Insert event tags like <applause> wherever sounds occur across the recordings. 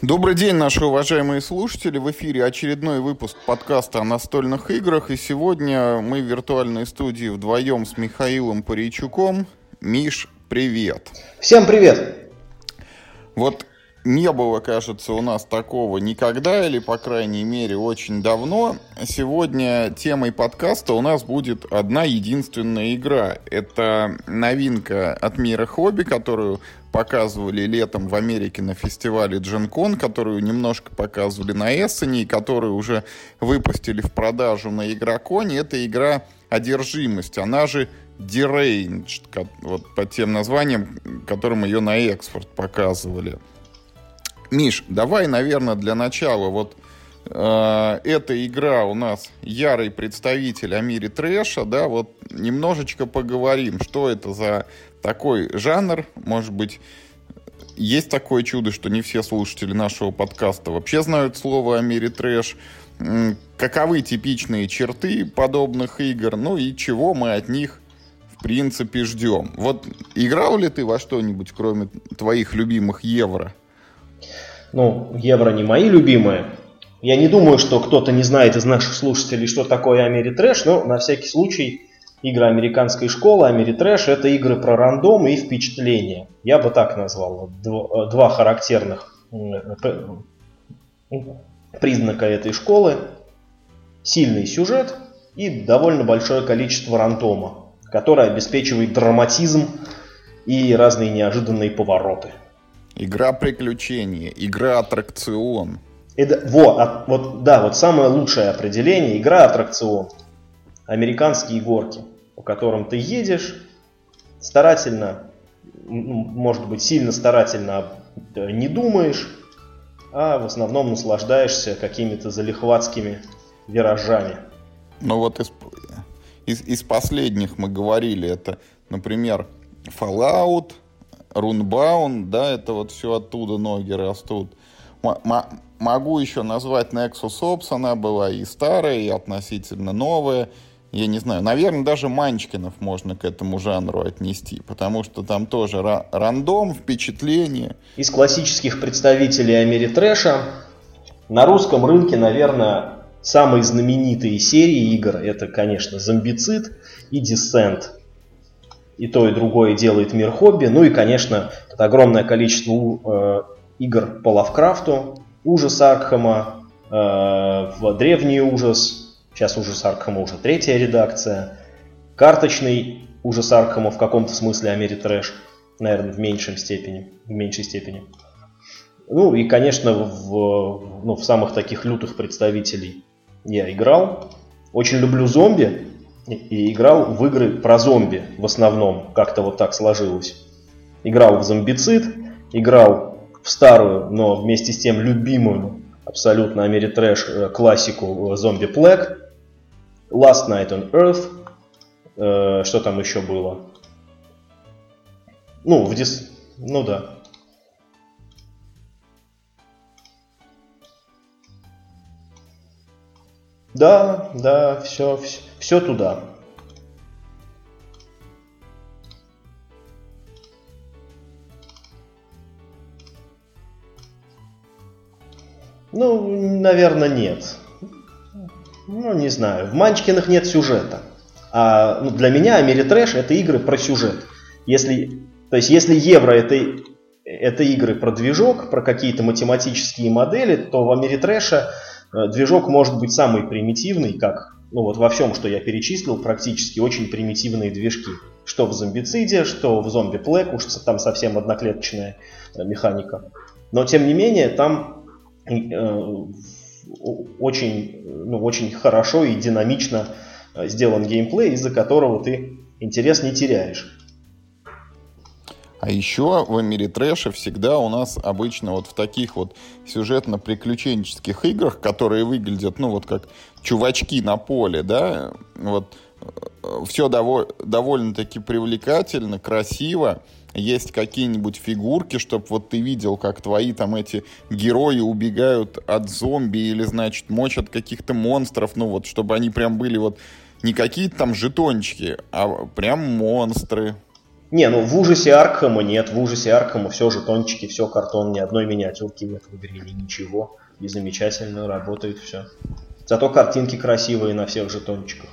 Добрый день, наши уважаемые слушатели. В эфире очередной выпуск подкаста о настольных играх. И сегодня мы в виртуальной студии вдвоем с Михаилом Паричуком. Миш, привет. Всем привет. Вот не было, кажется, у нас такого никогда, или, по крайней мере, очень давно. Сегодня темой подкаста у нас будет одна единственная игра. Это новинка от мира хобби, которую показывали летом в Америке на фестивале GenCon, которую немножко показывали на Эссене, и которую уже выпустили в продажу на Игроконе. Это игра «Одержимость». Она же Deranged, вот по тем названиям, которым ее на экспорт показывали. Миш, давай, наверное, для начала вот э, эта игра у нас ярый представитель о мире трэша, да, вот немножечко поговорим, что это за такой жанр, может быть, есть такое чудо, что не все слушатели нашего подкаста вообще знают слово о мире трэш, каковы типичные черты подобных игр, ну и чего мы от них в принципе ждем. Вот играл ли ты во что-нибудь, кроме твоих любимых евро? Ну, евро не мои любимые. Я не думаю, что кто-то не знает из наших слушателей, что такое Америтрэш, но на всякий случай игры американской школы, Америтрэш – это игры про рандом и впечатления. Я бы так назвал. Два характерных признака этой школы. Сильный сюжет и довольно большое количество рандома, которое обеспечивает драматизм и разные неожиданные повороты. Игра приключения, игра аттракцион. Это, вот, а, вот, да, вот самое лучшее определение. Игра аттракцион. Американские горки, по которым ты едешь, старательно, ну, может быть, сильно старательно не думаешь, а в основном наслаждаешься какими-то залихватскими виражами. Ну вот из, из, из последних мы говорили, это, например, Fallout, Рунбаун, да, это вот все оттуда ноги растут. М- могу еще назвать Nexus Ops, она была и старая, и относительно новая. Я не знаю, наверное, даже Манчкинов можно к этому жанру отнести, потому что там тоже ра- рандом, впечатление. Из классических представителей Америтрэша на русском рынке, наверное, самые знаменитые серии игр это, конечно, Зомбицид и Descent и то, и другое делает мир хобби. Ну и, конечно, огромное количество э, игр по Лавкрафту, ужас Аркхема, э, в древний ужас, сейчас ужас Аркхема уже третья редакция, карточный ужас Аркхема в каком-то смысле Америтрэш, наверное, в меньшем степени, в меньшей степени. Ну и, конечно, в, ну, в самых таких лютых представителей я играл. Очень люблю зомби, и играл в игры про зомби в основном, как-то вот так сложилось. Играл в зомбицид, играл в старую, но вместе с тем любимую абсолютно Америтрэш э, классику Зомби Плэг, Last Night on Earth, э, что там еще было? Ну, в дис... Ну да. Да, да, все, все, все туда. Ну, наверное, нет. Ну, не знаю. В Манчкине нет сюжета. А ну, для меня Америтрэш это игры про сюжет. Если, то есть, если Евро это, это игры про движок, про какие-то математические модели, то в Америтрэше Э, движок может быть самый примитивный, как ну вот во всем, что я перечислил, практически очень примитивные движки. Что в зомбициде, что в Zombie Plague, уж там совсем одноклеточная э, механика. Но тем не менее, там э, очень, ну, очень хорошо и динамично э, сделан геймплей, из-за которого ты интерес не теряешь. А еще в мире трэша всегда у нас обычно вот в таких вот сюжетно-приключенческих играх, которые выглядят, ну вот как чувачки на поле, да, вот э, все доволь, довольно-таки привлекательно, красиво. Есть какие-нибудь фигурки, чтобы вот ты видел, как твои там эти герои убегают от зомби или, значит, мочат каких-то монстров, ну вот, чтобы они прям были вот не какие-то там жетончики, а прям монстры. Не, ну в ужасе Аркхема нет, в ужасе Аркхема все жетончики, все картон, ни одной миниатюрки нет в игре, ни ничего. И замечательно работает все. Зато картинки красивые на всех жетончиках.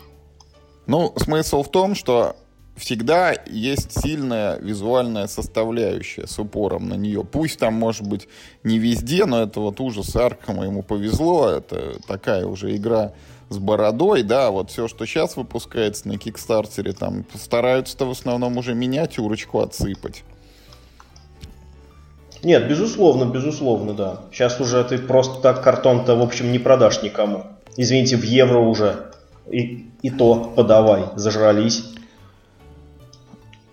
Ну, смысл в том, что всегда есть сильная визуальная составляющая с упором на нее. Пусть там, может быть, не везде, но это вот ужас Аркхема ему повезло. Это такая уже игра с бородой, да, вот все, что сейчас выпускается на Кикстартере, там стараются-то в основном уже миниатюрочку отсыпать. Нет, безусловно, безусловно, да. Сейчас уже ты просто так картон-то, в общем, не продашь никому. Извините, в евро уже. И, и то подавай, зажрались.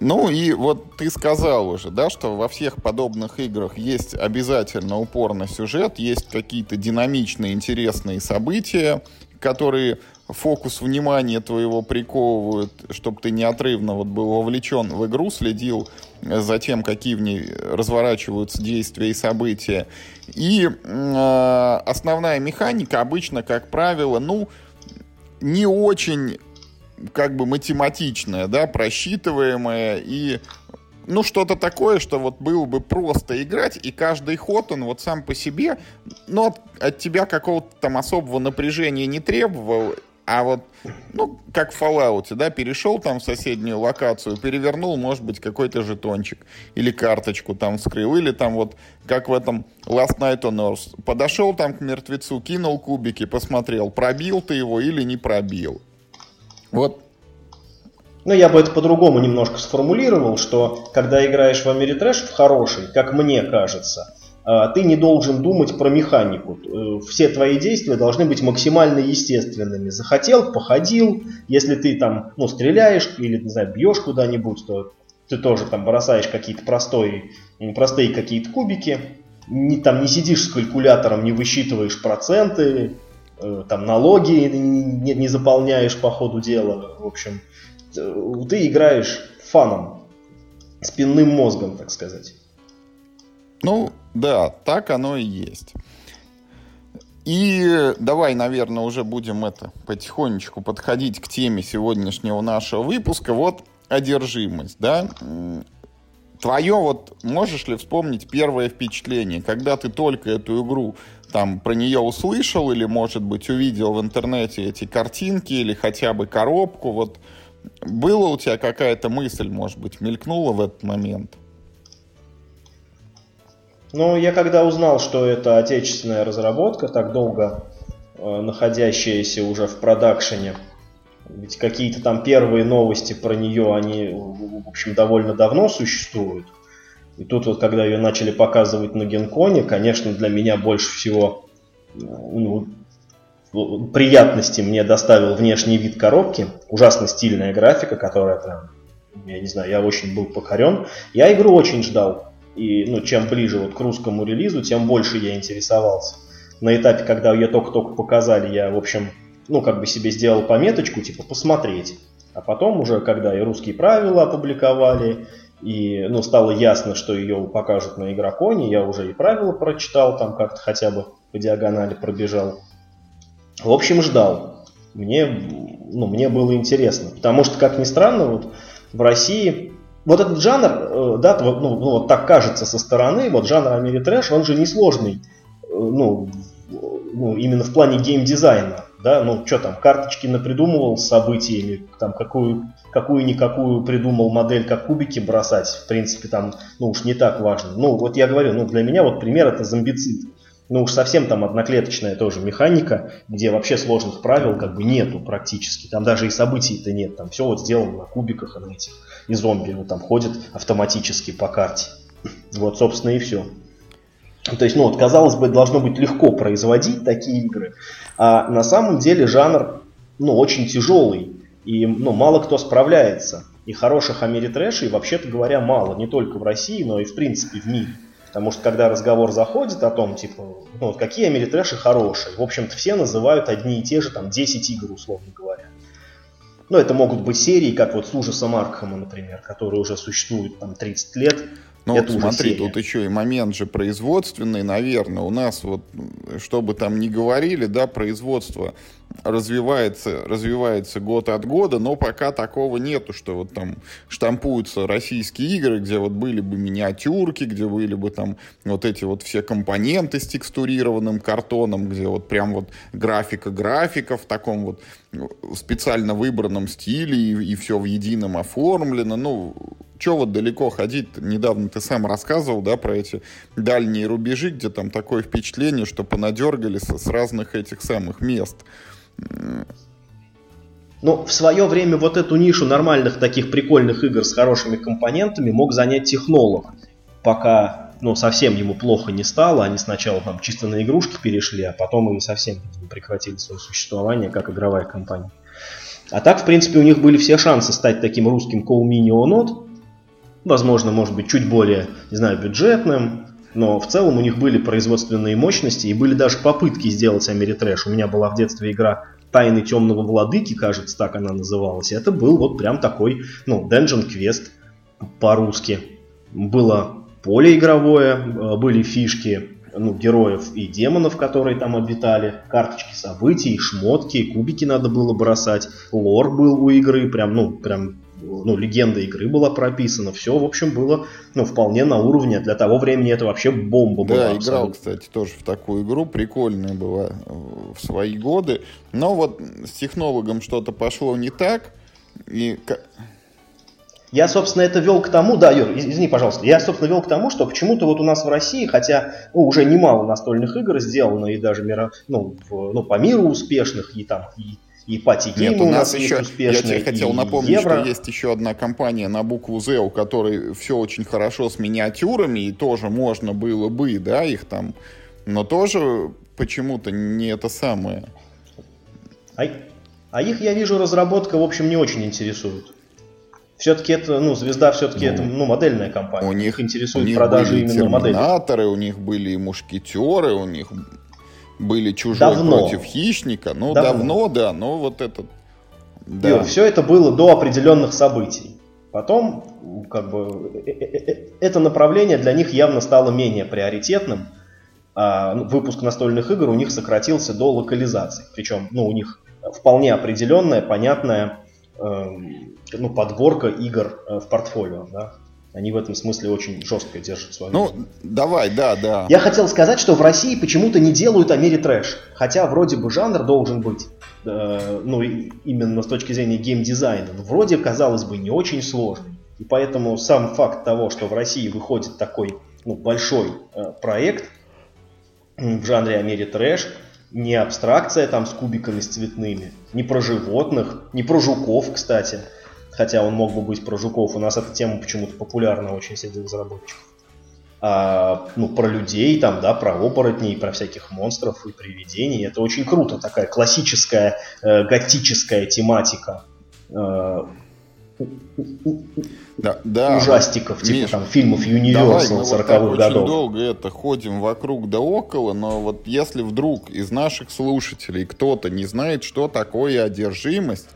Ну и вот ты сказал уже, да, что во всех подобных играх есть обязательно упор на сюжет, есть какие-то динамичные, интересные события, которые фокус внимания твоего приковывают, чтобы ты неотрывно вот был вовлечен в игру, следил за тем, какие в ней разворачиваются действия и события. И э, основная механика обычно, как правило, ну, не очень как бы математичная, да, просчитываемая и ну, что-то такое, что вот было бы просто играть, и каждый ход, он вот сам по себе, ну, от, от тебя какого-то там особого напряжения не требовал, а вот, ну, как в Fallout, да, перешел там в соседнюю локацию, перевернул, может быть, какой-то жетончик, или карточку там вскрыл, или там вот, как в этом Last Night on Earth, подошел там к мертвецу, кинул кубики, посмотрел, пробил ты его или не пробил. Вот ну, я бы это по-другому немножко сформулировал, что когда играешь в Америтрэш в хороший, как мне кажется, а, ты не должен думать про механику. Э, все твои действия должны быть максимально естественными. Захотел, походил. Если ты там, ну, стреляешь или, не знаю, бьешь куда-нибудь, то ты тоже там бросаешь какие-то простые, простые какие-то кубики. Не, там не сидишь с калькулятором, не высчитываешь проценты, там налоги не, не заполняешь по ходу дела. В общем, Э, ты играешь фаном, спинным мозгом, так сказать. Ну, да, так оно и есть. И давай, наверное, уже будем это потихонечку подходить к теме сегодняшнего нашего выпуска. Вот одержимость, да? Твое вот, можешь ли вспомнить первое впечатление, когда ты только эту игру там про нее услышал или, может быть, увидел в интернете эти картинки или хотя бы коробку, вот было у тебя какая-то мысль, может быть, мелькнула в этот момент? Ну, я когда узнал, что это отечественная разработка, так долго э, находящаяся уже в продакшене, ведь какие-то там первые новости про нее, они, в общем, довольно давно существуют. И тут вот, когда ее начали показывать на Генконе, конечно, для меня больше всего ну, приятности мне доставил внешний вид коробки. Ужасно стильная графика, которая прям, я не знаю, я очень был покорен. Я игру очень ждал. И ну, чем ближе вот к русскому релизу, тем больше я интересовался. На этапе, когда ее только-только показали, я, в общем, ну, как бы себе сделал пометочку, типа, посмотреть. А потом уже, когда и русские правила опубликовали, и, ну, стало ясно, что ее покажут на Игроконе, я уже и правила прочитал, там как-то хотя бы по диагонали пробежал. В общем, ждал. Мне, ну, мне было интересно. Потому что, как ни странно, вот в России вот этот жанр, э, да, ну, ну, вот так кажется со стороны, вот жанр Америтрэш, он же несложный, э, ну, ну, именно в плане геймдизайна, да, ну, что там, карточки напридумывал событий или там какую, какую-никакую придумал модель, как кубики бросать, в принципе, там, ну, уж не так важно. Ну, вот я говорю, ну, для меня вот пример это зомбицид ну уж совсем там одноклеточная тоже механика, где вообще сложных правил как бы нету практически. Там даже и событий-то нет. Там все вот сделано на кубиках на этих. И зомби вот там ходят автоматически по карте. Вот, собственно, и все. То есть, ну вот, казалось бы, должно быть легко производить такие игры. А на самом деле жанр, ну, очень тяжелый. И, ну, мало кто справляется. И хороших америтрэшей, вообще-то говоря, мало. Не только в России, но и, в принципе, в мире. Потому что когда разговор заходит о том, типа, ну вот какие Америтрэши хорошие, в общем-то все называют одни и те же, там, 10 игр, условно говоря. Ну, это могут быть серии, как вот с ужасом Аркхема, например, которые уже существуют там 30 лет. Ну, это смотри, тут еще и момент же производственный, наверное. У нас вот, что бы там ни говорили, да, производство развивается, развивается год от года, но пока такого нету, что вот там штампуются российские игры, где вот были бы миниатюрки, где были бы там вот эти вот все компоненты с текстурированным картоном, где вот прям вот графика-графика в таком вот специально выбранном стиле и, и все в едином оформлено. Ну, что вот далеко ходить? Недавно ты сам рассказывал, да, про эти дальние рубежи, где там такое впечатление, что понадергали с, разных этих самых мест. Ну, в свое время вот эту нишу нормальных таких прикольных игр с хорошими компонентами мог занять технолог, пока ну, совсем ему плохо не стало. Они сначала там чисто на игрушки перешли, а потом и совсем прекратили свое существование как игровая компания. А так, в принципе, у них были все шансы стать таким русским Call Me Neonot, возможно, может быть, чуть более, не знаю, бюджетным, но в целом у них были производственные мощности и были даже попытки сделать Америтрэш. У меня была в детстве игра Тайны темного владыки, кажется, так она называлась. Это был вот прям такой, ну, Dungeon Quest по-русски. Было поле игровое, э, были фишки ну, героев и демонов, которые там обитали, карточки событий, шмотки, кубики надо было бросать, лор был у игры, прям, ну, прям ну, легенда игры была прописана, все, в общем, было ну, вполне на уровне. Для того времени это вообще бомба была. Да, играл, кстати, тоже в такую игру, прикольная была э, в свои годы. Но вот с технологом что-то пошло не так, и... Я, собственно, это вел к тому, да, Юр, извини, пожалуйста, я, собственно, вел к тому, что почему-то вот у нас в России, хотя ну, уже немало настольных игр сделано, и даже мира, ну, в, ну, по миру успешных, и там, и и Нет, у нас, еще, я тебе хотел напомнить, евро. что есть еще одна компания на букву Z, у которой все очень хорошо с миниатюрами, и тоже можно было бы, да, их там, но тоже почему-то не это самое. А, а их, я вижу, разработка, в общем, не очень интересует. Все-таки это, ну, звезда все-таки ну, это, ну, модельная компания. У них, их интересует у них продажи были именно модели. у них были и мушкетеры, у них были чужой давно. против хищника. Ну, давно, давно да, но вот этот... Да. Юр, все это было до определенных событий. Потом, как бы, э, э, э, это направление для них явно стало менее приоритетным. А ну, выпуск настольных игр у них сократился до локализации. Причем, ну, у них вполне определенная, понятная э, ну, подборка игр в портфолио. Да? Они в этом смысле очень жестко держат свою. Ну, давай, да, да. Я хотел сказать, что в России почему-то не делают о мире трэш. Хотя вроде бы жанр должен быть, э, ну, именно с точки зрения геймдизайна, вроде, казалось бы, не очень сложный. И поэтому сам факт того, что в России выходит такой ну, большой э, проект в жанре о мире трэш, не абстракция там с кубиками с цветными, не про животных, не про жуков, кстати, хотя он мог бы быть про жуков. У нас эта тема почему-то популярна очень среди разработчиков. А, ну, про людей, там, да, про оборотней, про всяких монстров и привидений. Это очень круто, такая классическая э, готическая тематика. Э, да, да. ужастиков, типа Миш, там фильмов Universal 40-х вот годов. Очень долго это ходим вокруг да около, но вот если вдруг из наших слушателей кто-то не знает, что такое одержимость,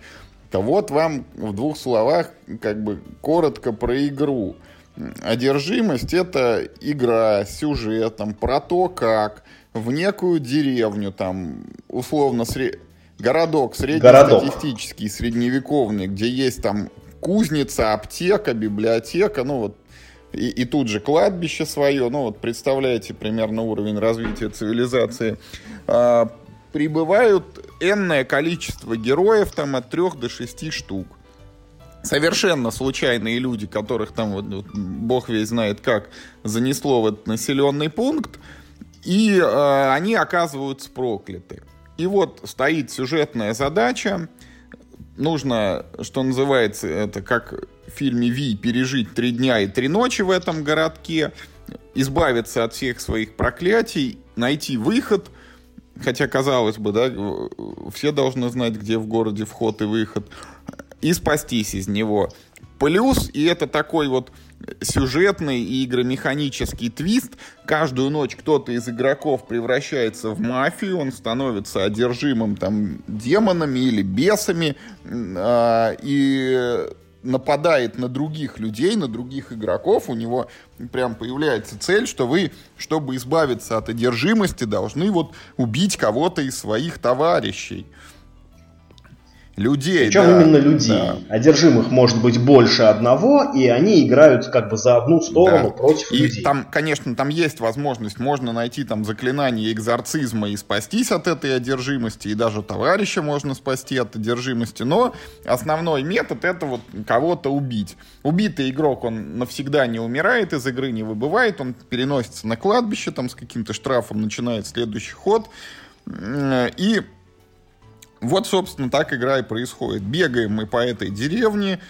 то вот вам в двух словах как бы коротко про игру. Одержимость — это игра с сюжетом про то, как в некую деревню, там, условно, сре... городок среднестатистический, городок. средневековный, где есть там кузница, аптека, библиотека, ну вот, и, и тут же кладбище свое, ну вот представляете примерно уровень развития цивилизации, а, прибывают энное количество героев, там от 3 до 6 штук. Совершенно случайные люди, которых там, вот, вот, бог весь знает как, занесло в этот населенный пункт, и э, они оказываются прокляты. И вот стоит сюжетная задача, нужно, что называется, это как в фильме Ви, пережить три дня и три ночи в этом городке, избавиться от всех своих проклятий, найти выход – хотя казалось бы, да, все должны знать, где в городе вход и выход, и спастись из него. Плюс, и это такой вот сюжетный и игромеханический твист. Каждую ночь кто-то из игроков превращается в мафию, он становится одержимым там демонами или бесами, э, и нападает на других людей, на других игроков, у него прям появляется цель, что вы, чтобы избавиться от одержимости, должны вот убить кого-то из своих товарищей людей. Причем да, именно людей. Да. Одержимых может быть больше одного, и они играют как бы за одну сторону да. против и людей. Там, конечно, там есть возможность, можно найти там заклинание экзорцизма и спастись от этой одержимости, и даже товарища можно спасти от одержимости, но основной метод это вот кого-то убить. Убитый игрок, он навсегда не умирает, из игры не выбывает, он переносится на кладбище, там с каким-то штрафом начинает следующий ход, и вот, собственно, так игра и происходит. Бегаем мы по этой деревне.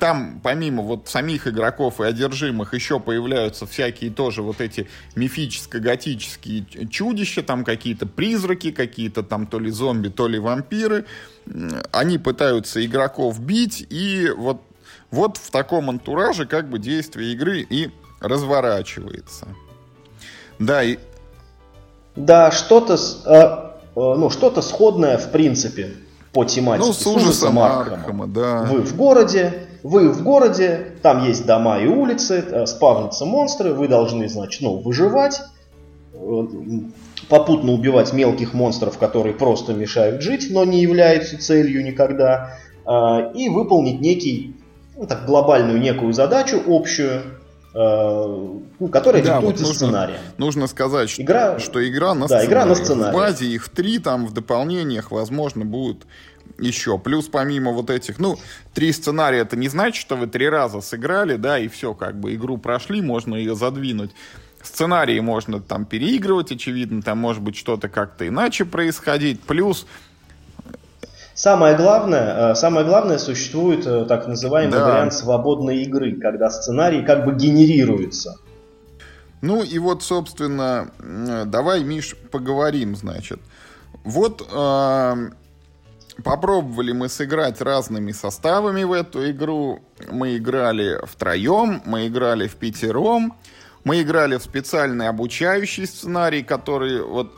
Там, помимо вот самих игроков и одержимых, еще появляются всякие тоже вот эти мифическо-готические чудища, там какие-то призраки, какие-то там то ли зомби, то ли вампиры. Они пытаются игроков бить, и вот, вот в таком антураже как бы действие игры и разворачивается. Да, и... Да, что-то... Э, ну, что-то сходное, в принципе, по тематике. Ну, с Ужасом Аркхэма. Аркхэма, да. Вы в городе, вы в городе, там есть дома и улицы, э, спавнятся монстры, вы должны, значит, ну, выживать, э, попутно убивать мелких монстров, которые просто мешают жить, но не являются целью никогда, и выполнить некий, ну, так, глобальную некую задачу общую, Э, ну, которая да, диктуется вот нужно, сценарием. Нужно сказать, что игра, что игра на да, Игра на сценарий. В базе их три, там в дополнениях, возможно, будут еще. Плюс помимо вот этих, ну, три сценария, это не значит, что вы три раза сыграли, да, и все, как бы игру прошли, можно ее задвинуть. Сценарии можно там переигрывать, очевидно, там может быть что-то как-то иначе происходить. Плюс Самое главное, э, самое главное, существует э, так называемый да. вариант свободной игры, когда сценарий как бы генерируется. Ну и вот, собственно, давай, Миш, поговорим, значит. Вот э, попробовали мы сыграть разными составами в эту игру. Мы играли втроем, мы играли в пятером. Мы играли в специальный обучающий сценарий, который вот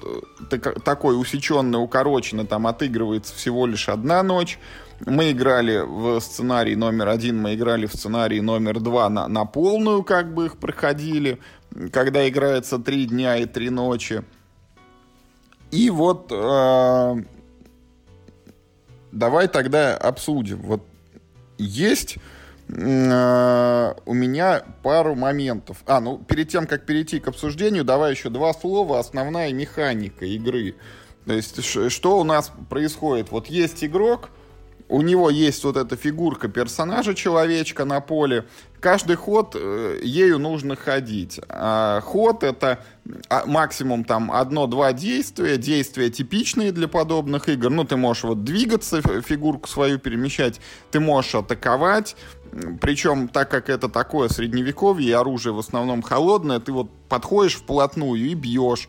э, такой усеченный, укороченный, там отыгрывается всего лишь одна ночь. Мы играли в сценарий номер один, мы играли в сценарий номер два на, на полную, как бы их проходили, когда играется три дня и три ночи. И вот э, давай тогда обсудим. Вот есть Э, у меня пару моментов. А, ну, перед тем, как перейти к обсуждению, давай еще два слова. Основная механика игры. То есть, что у нас происходит? Вот есть игрок, у него есть вот эта фигурка персонажа человечка на поле. Каждый ход э, ею нужно ходить. А ход это а, максимум там одно-два действия, действия типичные для подобных игр. Ну, ты можешь вот двигаться, фигурку свою перемещать, ты можешь атаковать. Причем, так как это такое средневековье, и оружие в основном холодное, ты вот подходишь вплотную и бьешь.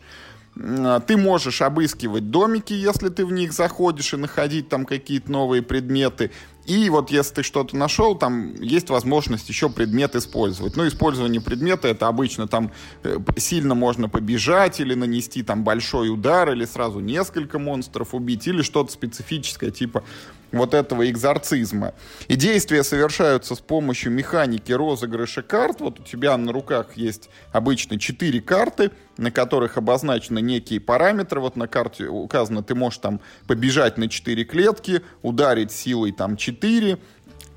А, ты можешь обыскивать домики, если ты в них заходишь и находить там какие-то новые предметы. И вот если ты что-то нашел, там есть возможность еще предмет использовать. Ну, использование предмета это обычно там э, сильно можно побежать или нанести там большой удар, или сразу несколько монстров убить, или что-то специфическое, типа вот этого экзорцизма. И действия совершаются с помощью механики розыгрыша карт. Вот у тебя на руках есть обычно 4 карты, на которых обозначены некие параметры. Вот на карте указано, ты можешь там побежать на 4 клетки, ударить силой там 4,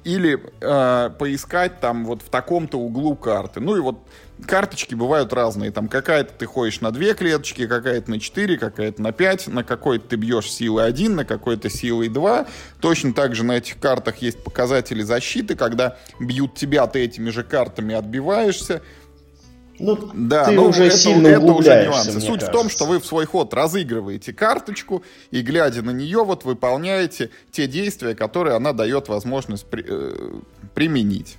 или э, поискать там вот в таком-то углу карты. Ну и вот карточки бывают разные. Там какая-то ты ходишь на две клеточки, какая-то на четыре, какая-то на пять, на какой-то ты бьешь силой один, на какой-то силой два. Точно так же на этих картах есть показатели защиты, когда бьют тебя, ты этими же картами отбиваешься. Ну, да, ты ну, уже это, сильно это уже нюансы. Суть кажется. в том, что вы в свой ход разыгрываете карточку и, глядя на нее, вот выполняете те действия, которые она дает возможность при, э, применить.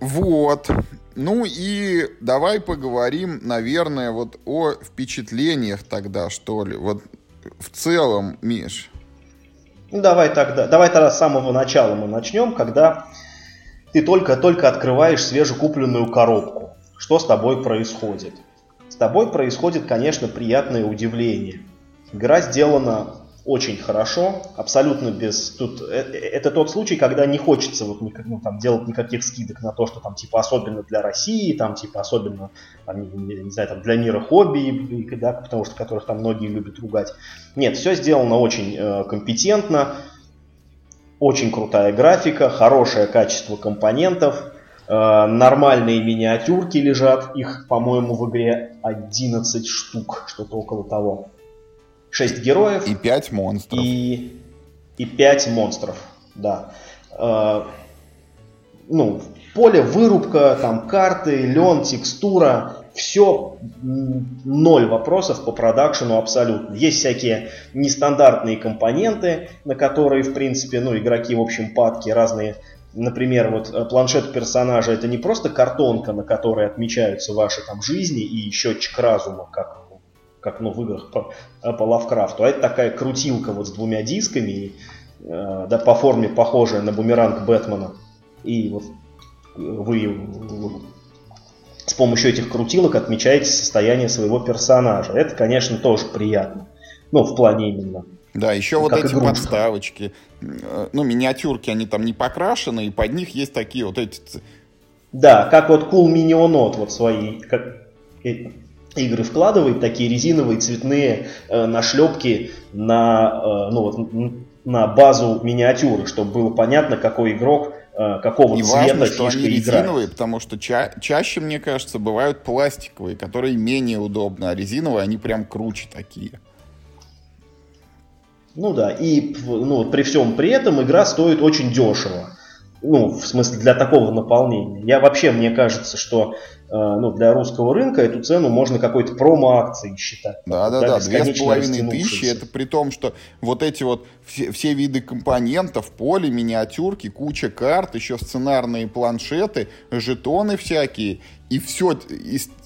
Вот. Ну и давай поговорим, наверное, вот о впечатлениях тогда, что ли. Вот в целом, Миш. Ну, давай тогда, давай тогда с самого начала мы начнем, когда ты только-только открываешь свежекупленную коробку. Что с тобой происходит? С тобой происходит, конечно, приятное удивление. Игра сделана очень хорошо, абсолютно без... Тут, э, э, это тот случай, когда не хочется вот никак, ну, там, делать никаких скидок на то, что там типа особенно для России, там типа особенно там, не, не знаю, там, для мира хобби, да, потому что которых там многие любят ругать. Нет, все сделано очень э, компетентно, очень крутая графика, хорошее качество компонентов, э, нормальные миниатюрки лежат, их, по-моему, в игре 11 штук, что-то около того. 6 героев. И 5 монстров. И, и 5 монстров, да. Э, ну, поле, вырубка, там карты, лен, текстура, все ноль вопросов по продакшену абсолютно. Есть всякие нестандартные компоненты, на которые, в принципе, ну, игроки, в общем, падки разные. Например, вот э, планшет персонажа это не просто картонка, на которой отмечаются ваши там жизни и счетчик разума, как как ну, в играх по, по Лавкрафту, а это такая крутилка вот с двумя дисками, э, да, по форме похожая на бумеранг Бэтмена. И вот вы с помощью этих крутилок отмечаете состояние своего персонажа. Это, конечно, тоже приятно. Ну, в плане именно. Да, еще вот эти игрушка. подставочки. Э, ну, миниатюрки, они там не покрашены, и под них есть такие вот эти... Да, как вот Cool Minionot вот свои, как игры вкладывает такие резиновые цветные э, нашлепки на, э, ну, вот, на базу миниатюры, чтобы было понятно, какой игрок э, какого и цвета важно, что они резиновые, потому что ча- чаще, мне кажется, бывают пластиковые, которые менее удобны, а резиновые, они прям круче такие. Ну да, и ну, при всем при этом игра стоит очень дешево. Ну, в смысле, для такого наполнения. Я вообще, мне кажется, что Э, ну, для русского рынка эту цену можно какой-то промо-акцией считать. Да, да, да, две с половиной тысячи, это при том, что вот эти вот все, все виды компонентов, поле, миниатюрки, куча карт, еще сценарные планшеты, жетоны всякие, и все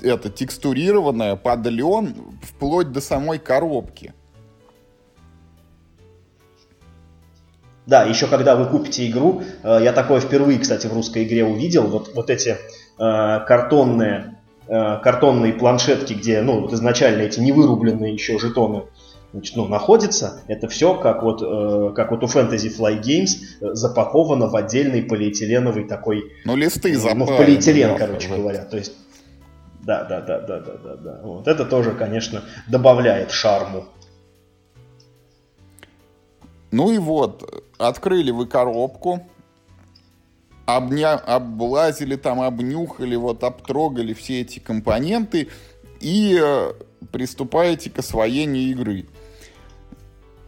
это текстурированное под лен, вплоть до самой коробки. Да, еще когда вы купите игру, э, я такое впервые, кстати, в русской игре увидел, вот, вот эти Э, картонные, э, картонные планшетки, где ну, вот изначально эти невырубленные еще жетоны значит, ну, находятся, это все как вот, э, как вот у Fantasy Fly Games запаковано в отдельный полиэтиленовый такой... Ну, листы Ну, в полиэтилен, да, короче да. говоря. То есть, да, да, да, да, да, да, да. Вот это тоже, конечно, добавляет шарму. Ну и вот, открыли вы коробку, обня... облазили там, обнюхали, вот обтрогали все эти компоненты и э, приступаете к освоению игры.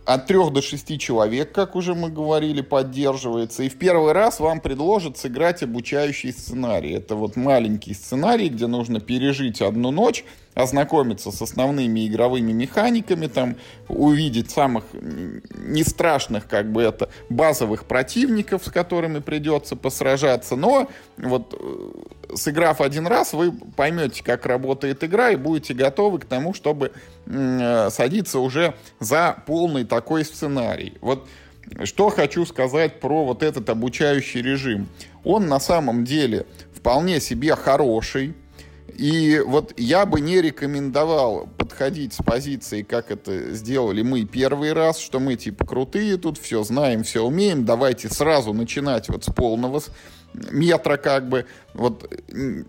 От трех до шести человек, как уже мы говорили, поддерживается. И в первый раз вам предложат сыграть обучающий сценарий. Это вот маленький сценарий, где нужно пережить одну ночь, ознакомиться с основными игровыми механиками, там, увидеть самых не страшных, как бы это, базовых противников, с которыми придется посражаться, но вот э, сыграв один раз, вы поймете, как работает игра и будете готовы к тому, чтобы э, садиться уже за полный такой сценарий. Вот что хочу сказать про вот этот обучающий режим. Он на самом деле вполне себе хороший, и вот я бы не рекомендовал подходить с позиции, как это сделали мы первый раз, что мы типа крутые тут, все знаем, все умеем, давайте сразу начинать вот с полного метра как бы. Вот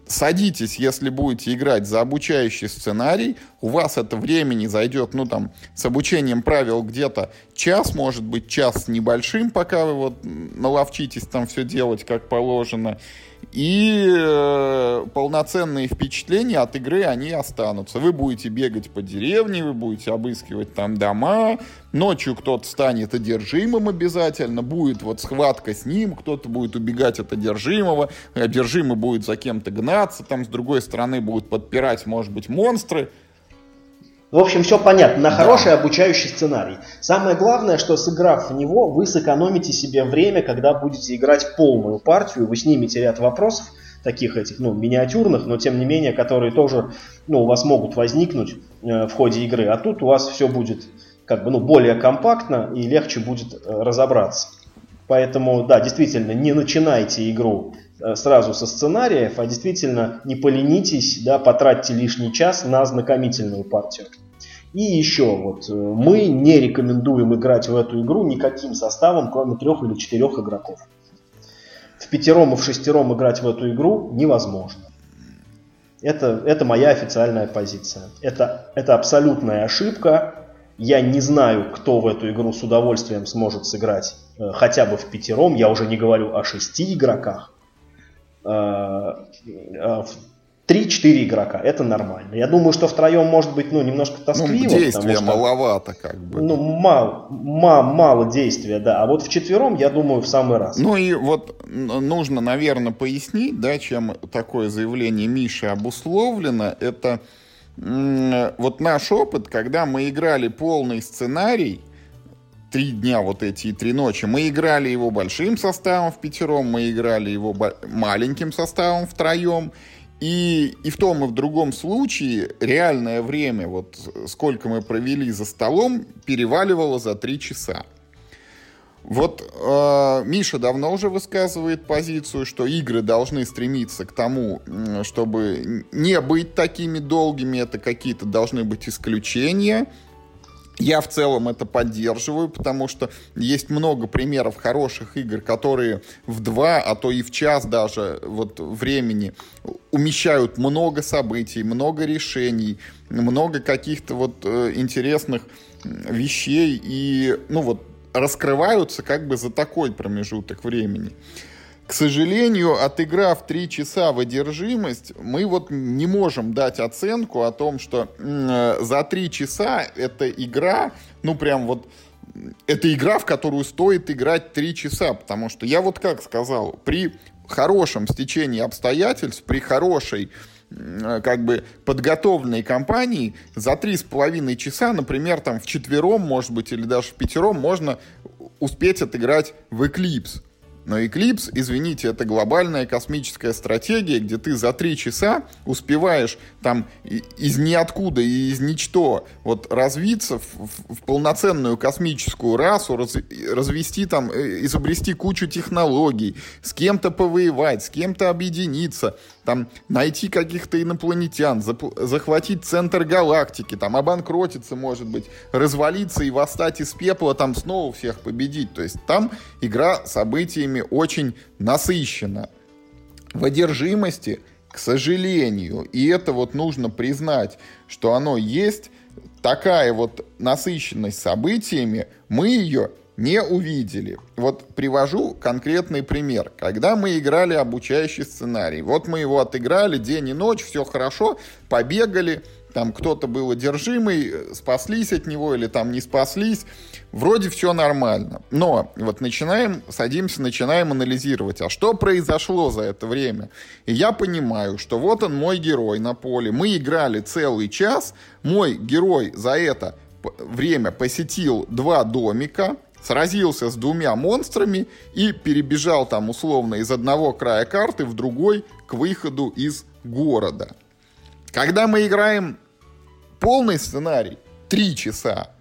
садитесь, если будете играть за обучающий сценарий, у вас это времени зайдет, ну там, с обучением правил где-то час, может быть, час небольшим, пока вы вот наловчитесь там все делать как положено и э, полноценные впечатления от игры, они останутся. Вы будете бегать по деревне, вы будете обыскивать там дома, ночью кто-то станет одержимым обязательно, будет вот схватка с ним, кто-то будет убегать от одержимого, одержимый будет за кем-то гнаться, там с другой стороны будут подпирать, может быть, монстры. В общем, все понятно. На хороший да. обучающий сценарий. Самое главное, что сыграв в него, вы сэкономите себе время, когда будете играть полную партию, вы снимете ряд вопросов, таких этих, ну, миниатюрных, но тем не менее, которые тоже, ну, у вас могут возникнуть э, в ходе игры. А тут у вас все будет, как бы, ну, более компактно и легче будет э, разобраться. Поэтому, да, действительно, не начинайте игру сразу со сценариев, а действительно не поленитесь, да, потратьте лишний час на ознакомительную партию. И еще, вот, э, мы не рекомендуем играть в эту игру никаким составом, кроме трех или четырех игроков. В пятером и в шестером играть в эту игру невозможно. Это, это моя официальная позиция. Это, это абсолютная ошибка. Я не знаю, кто в эту игру с удовольствием сможет сыграть э, хотя бы в пятером. Я уже не говорю о шести игроках. Э, э, 3-4 игрока, это нормально. Я думаю, что втроем может быть ну, немножко тоскливо. Ну, действия что, маловато как бы. Ну, мало, мало, мало действия, да. А вот в четвером, я думаю, в самый раз. Ну и вот нужно, наверное, пояснить, да, чем такое заявление Миши обусловлено. Это вот наш опыт, когда мы играли полный сценарий, три дня вот эти и три ночи. Мы играли его большим составом в пятером, мы играли его маленьким составом втроем. И, и в том, и в другом случае реальное время, вот сколько мы провели за столом, переваливало за три часа. Вот э, Миша давно уже высказывает позицию, что игры должны стремиться к тому, чтобы не быть такими долгими, это какие-то должны быть исключения. Я в целом это поддерживаю, потому что есть много примеров хороших игр, которые в два, а то и в час даже вот времени умещают много событий, много решений, много каких-то вот э, интересных вещей и, ну вот, раскрываются как бы за такой промежуток времени. К сожалению, отыграв три часа в одержимость, мы вот не можем дать оценку о том, что э, за три часа эта игра, ну прям вот, это игра, в которую стоит играть три часа, потому что я вот как сказал, при хорошем стечении обстоятельств, при хорошей как бы подготовленной компании за три с половиной часа, например, там в четвером, может быть, или даже в пятером можно успеть отыграть в Eclipse. Но Eclipse, извините, это глобальная космическая стратегия, где ты за три часа успеваешь там из ниоткуда и из ничто вот развиться в, в, полноценную космическую расу, раз, развести там, э, изобрести кучу технологий, с кем-то повоевать, с кем-то объединиться, там найти каких-то инопланетян, захватить центр галактики, там обанкротиться, может быть, развалиться и восстать из пепла, там снова всех победить. То есть там игра событиями очень насыщена. В одержимости, к сожалению, и это вот нужно признать, что оно есть, такая вот насыщенность событиями, мы ее не увидели. Вот привожу конкретный пример. Когда мы играли обучающий сценарий, вот мы его отыграли день и ночь, все хорошо, побегали, там кто-то был одержимый, спаслись от него или там не спаслись, вроде все нормально. Но вот начинаем, садимся, начинаем анализировать, а что произошло за это время? И я понимаю, что вот он мой герой на поле, мы играли целый час, мой герой за это время посетил два домика, сразился с двумя монстрами и перебежал там условно из одного края карты в другой к выходу из города. Когда мы играем полный сценарий, три часа,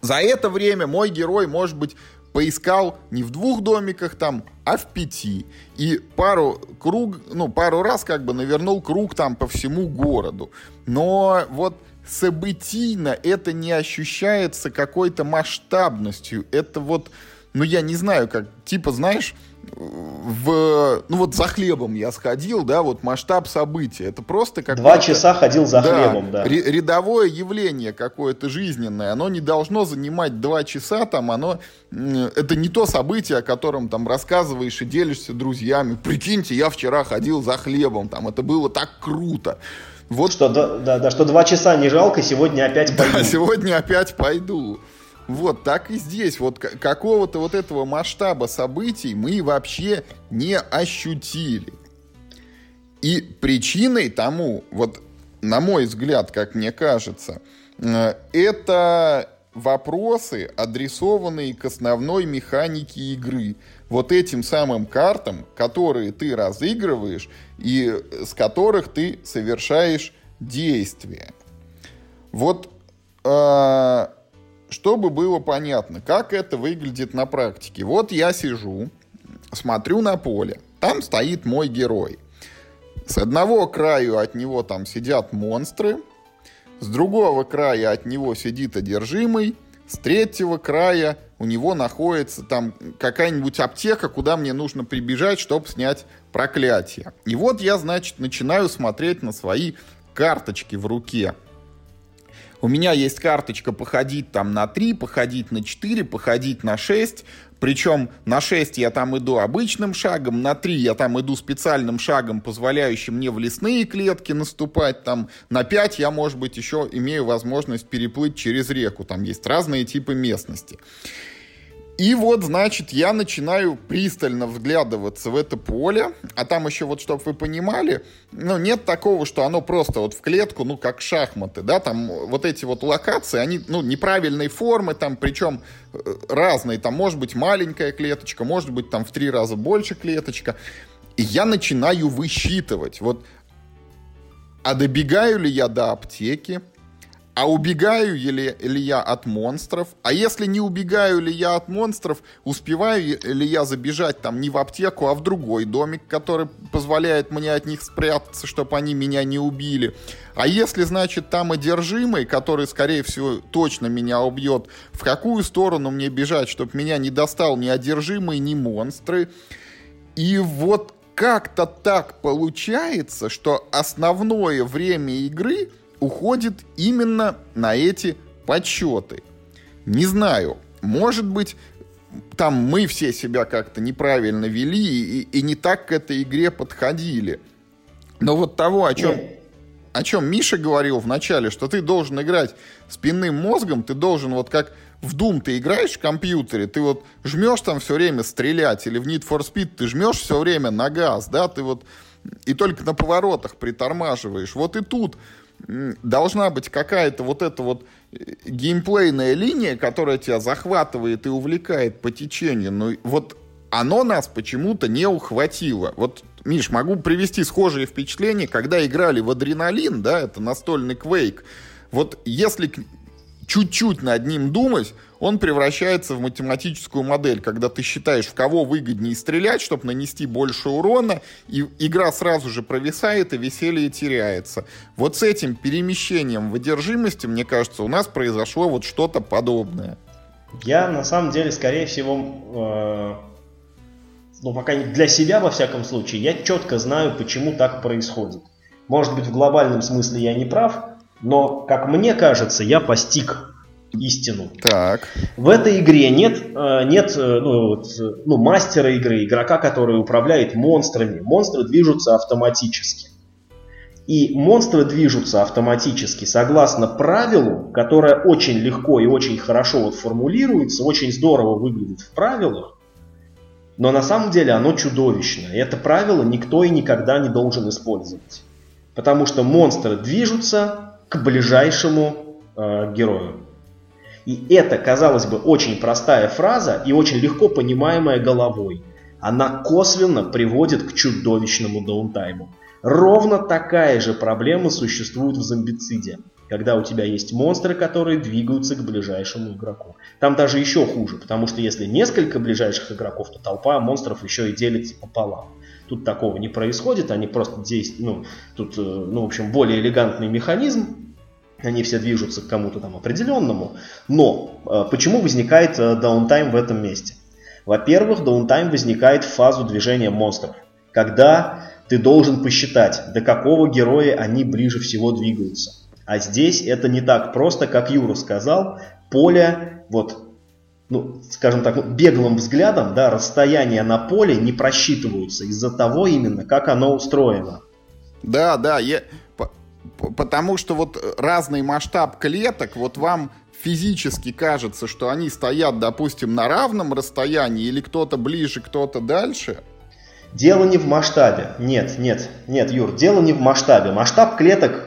за это время мой герой, может быть, поискал не в двух домиках там, а в пяти. И пару круг, ну, пару раз как бы навернул круг там по всему городу. Но вот событийно это не ощущается какой-то масштабностью. Это вот, ну, я не знаю, как, типа, знаешь, в, ну вот за хлебом я сходил, да, вот масштаб события. Это просто как Два часа ходил за да, хлебом, да. Рядовое явление какое-то жизненное, оно не должно занимать два часа, там, оно, это не то событие, о котором там рассказываешь и делишься друзьями. Прикиньте, я вчера ходил за хлебом, там, это было так круто. Вот что, да, да, да, что два часа не жалко, сегодня опять пойду. Да, сегодня опять пойду. Вот так и здесь. Вот какого-то вот этого масштаба событий мы вообще не ощутили. И причиной тому, вот на мой взгляд, как мне кажется, э, это вопросы, адресованные к основной механике игры. Вот этим самым картам, которые ты разыгрываешь и с которых ты совершаешь действия. Вот э, чтобы было понятно, как это выглядит на практике. Вот я сижу, смотрю на поле, там стоит мой герой. С одного краю от него там сидят монстры, с другого края от него сидит одержимый, с третьего края у него находится там какая-нибудь аптека, куда мне нужно прибежать, чтобы снять проклятие. И вот я, значит, начинаю смотреть на свои карточки в руке. У меня есть карточка походить там на 3, походить на 4, походить на 6. Причем на 6 я там иду обычным шагом, на 3 я там иду специальным шагом, позволяющим мне в лесные клетки наступать. Там на 5 я, может быть, еще имею возможность переплыть через реку. Там есть разные типы местности. И вот, значит, я начинаю пристально вглядываться в это поле, а там еще вот, чтобы вы понимали, ну, нет такого, что оно просто вот в клетку, ну, как шахматы, да, там вот эти вот локации, они, ну, неправильной формы, там, причем э, разные, там, может быть, маленькая клеточка, может быть, там, в три раза больше клеточка, и я начинаю высчитывать, вот, а добегаю ли я до аптеки, а убегаю ли, ли я от монстров? А если не убегаю ли я от монстров, успеваю ли я забежать там не в аптеку, а в другой домик, который позволяет мне от них спрятаться, чтобы они меня не убили? А если, значит, там одержимый, который, скорее всего, точно меня убьет, в какую сторону мне бежать, чтобы меня не достал ни одержимый, ни монстры? И вот как-то так получается, что основное время игры — уходит именно на эти подсчеты. Не знаю, может быть, там мы все себя как-то неправильно вели и, и не так к этой игре подходили. Но вот того, о чем, о чем Миша говорил в начале, что ты должен играть спинным мозгом, ты должен вот как в Doom ты играешь в компьютере, ты вот жмешь там все время стрелять, или в Need for Speed ты жмешь все время на газ, да, ты вот и только на поворотах притормаживаешь. Вот и тут должна быть какая-то вот эта вот э, геймплейная линия, которая тебя захватывает и увлекает по течению. Но вот оно нас почему-то не ухватило. Вот, Миш, могу привести схожие впечатления, когда играли в адреналин, да, это настольный квейк. Вот если чуть-чуть над ним думать, он превращается в математическую модель, когда ты считаешь, в кого выгоднее стрелять, чтобы нанести больше урона, и игра сразу же провисает, и веселье теряется. Вот с этим перемещением в одержимости, мне кажется, у нас произошло вот что-то подобное. Я, на самом деле, скорее всего, э, ну, пока для себя, во всяком случае, я четко знаю, почему так происходит. Может быть, в глобальном смысле я не прав, но, как мне кажется, я постиг истину. Так. В этой игре нет, э, нет э, ну, вот, ну, мастера игры, игрока, который управляет монстрами. Монстры движутся автоматически. И монстры движутся автоматически согласно правилу, которое очень легко и очень хорошо вот формулируется, очень здорово выглядит в правилах, но на самом деле оно чудовищно. И это правило никто и никогда не должен использовать. Потому что монстры движутся к ближайшему э, герою. И это, казалось бы, очень простая фраза и очень легко понимаемая головой. Она косвенно приводит к чудовищному даунтайму. Ровно такая же проблема существует в зомбициде, когда у тебя есть монстры, которые двигаются к ближайшему игроку. Там даже еще хуже, потому что если несколько ближайших игроков, то толпа монстров еще и делится пополам. Тут такого не происходит, они просто действуют, ну, тут, э, ну, в общем, более элегантный механизм, они все движутся к кому-то там определенному. Но э, почему возникает э, даунтайм в этом месте? Во-первых, downtime возникает в фазу движения монстров, когда ты должен посчитать, до какого героя они ближе всего двигаются. А здесь это не так просто, как Юра сказал. Поле, вот, ну, скажем так, беглым взглядом, да, расстояния на поле не просчитываются из-за того именно, как оно устроено. Да, да, я, потому что вот разный масштаб клеток, вот вам физически кажется, что они стоят, допустим, на равном расстоянии, или кто-то ближе, кто-то дальше? Дело не в масштабе. Нет, нет, нет, Юр, дело не в масштабе. Масштаб клеток, э,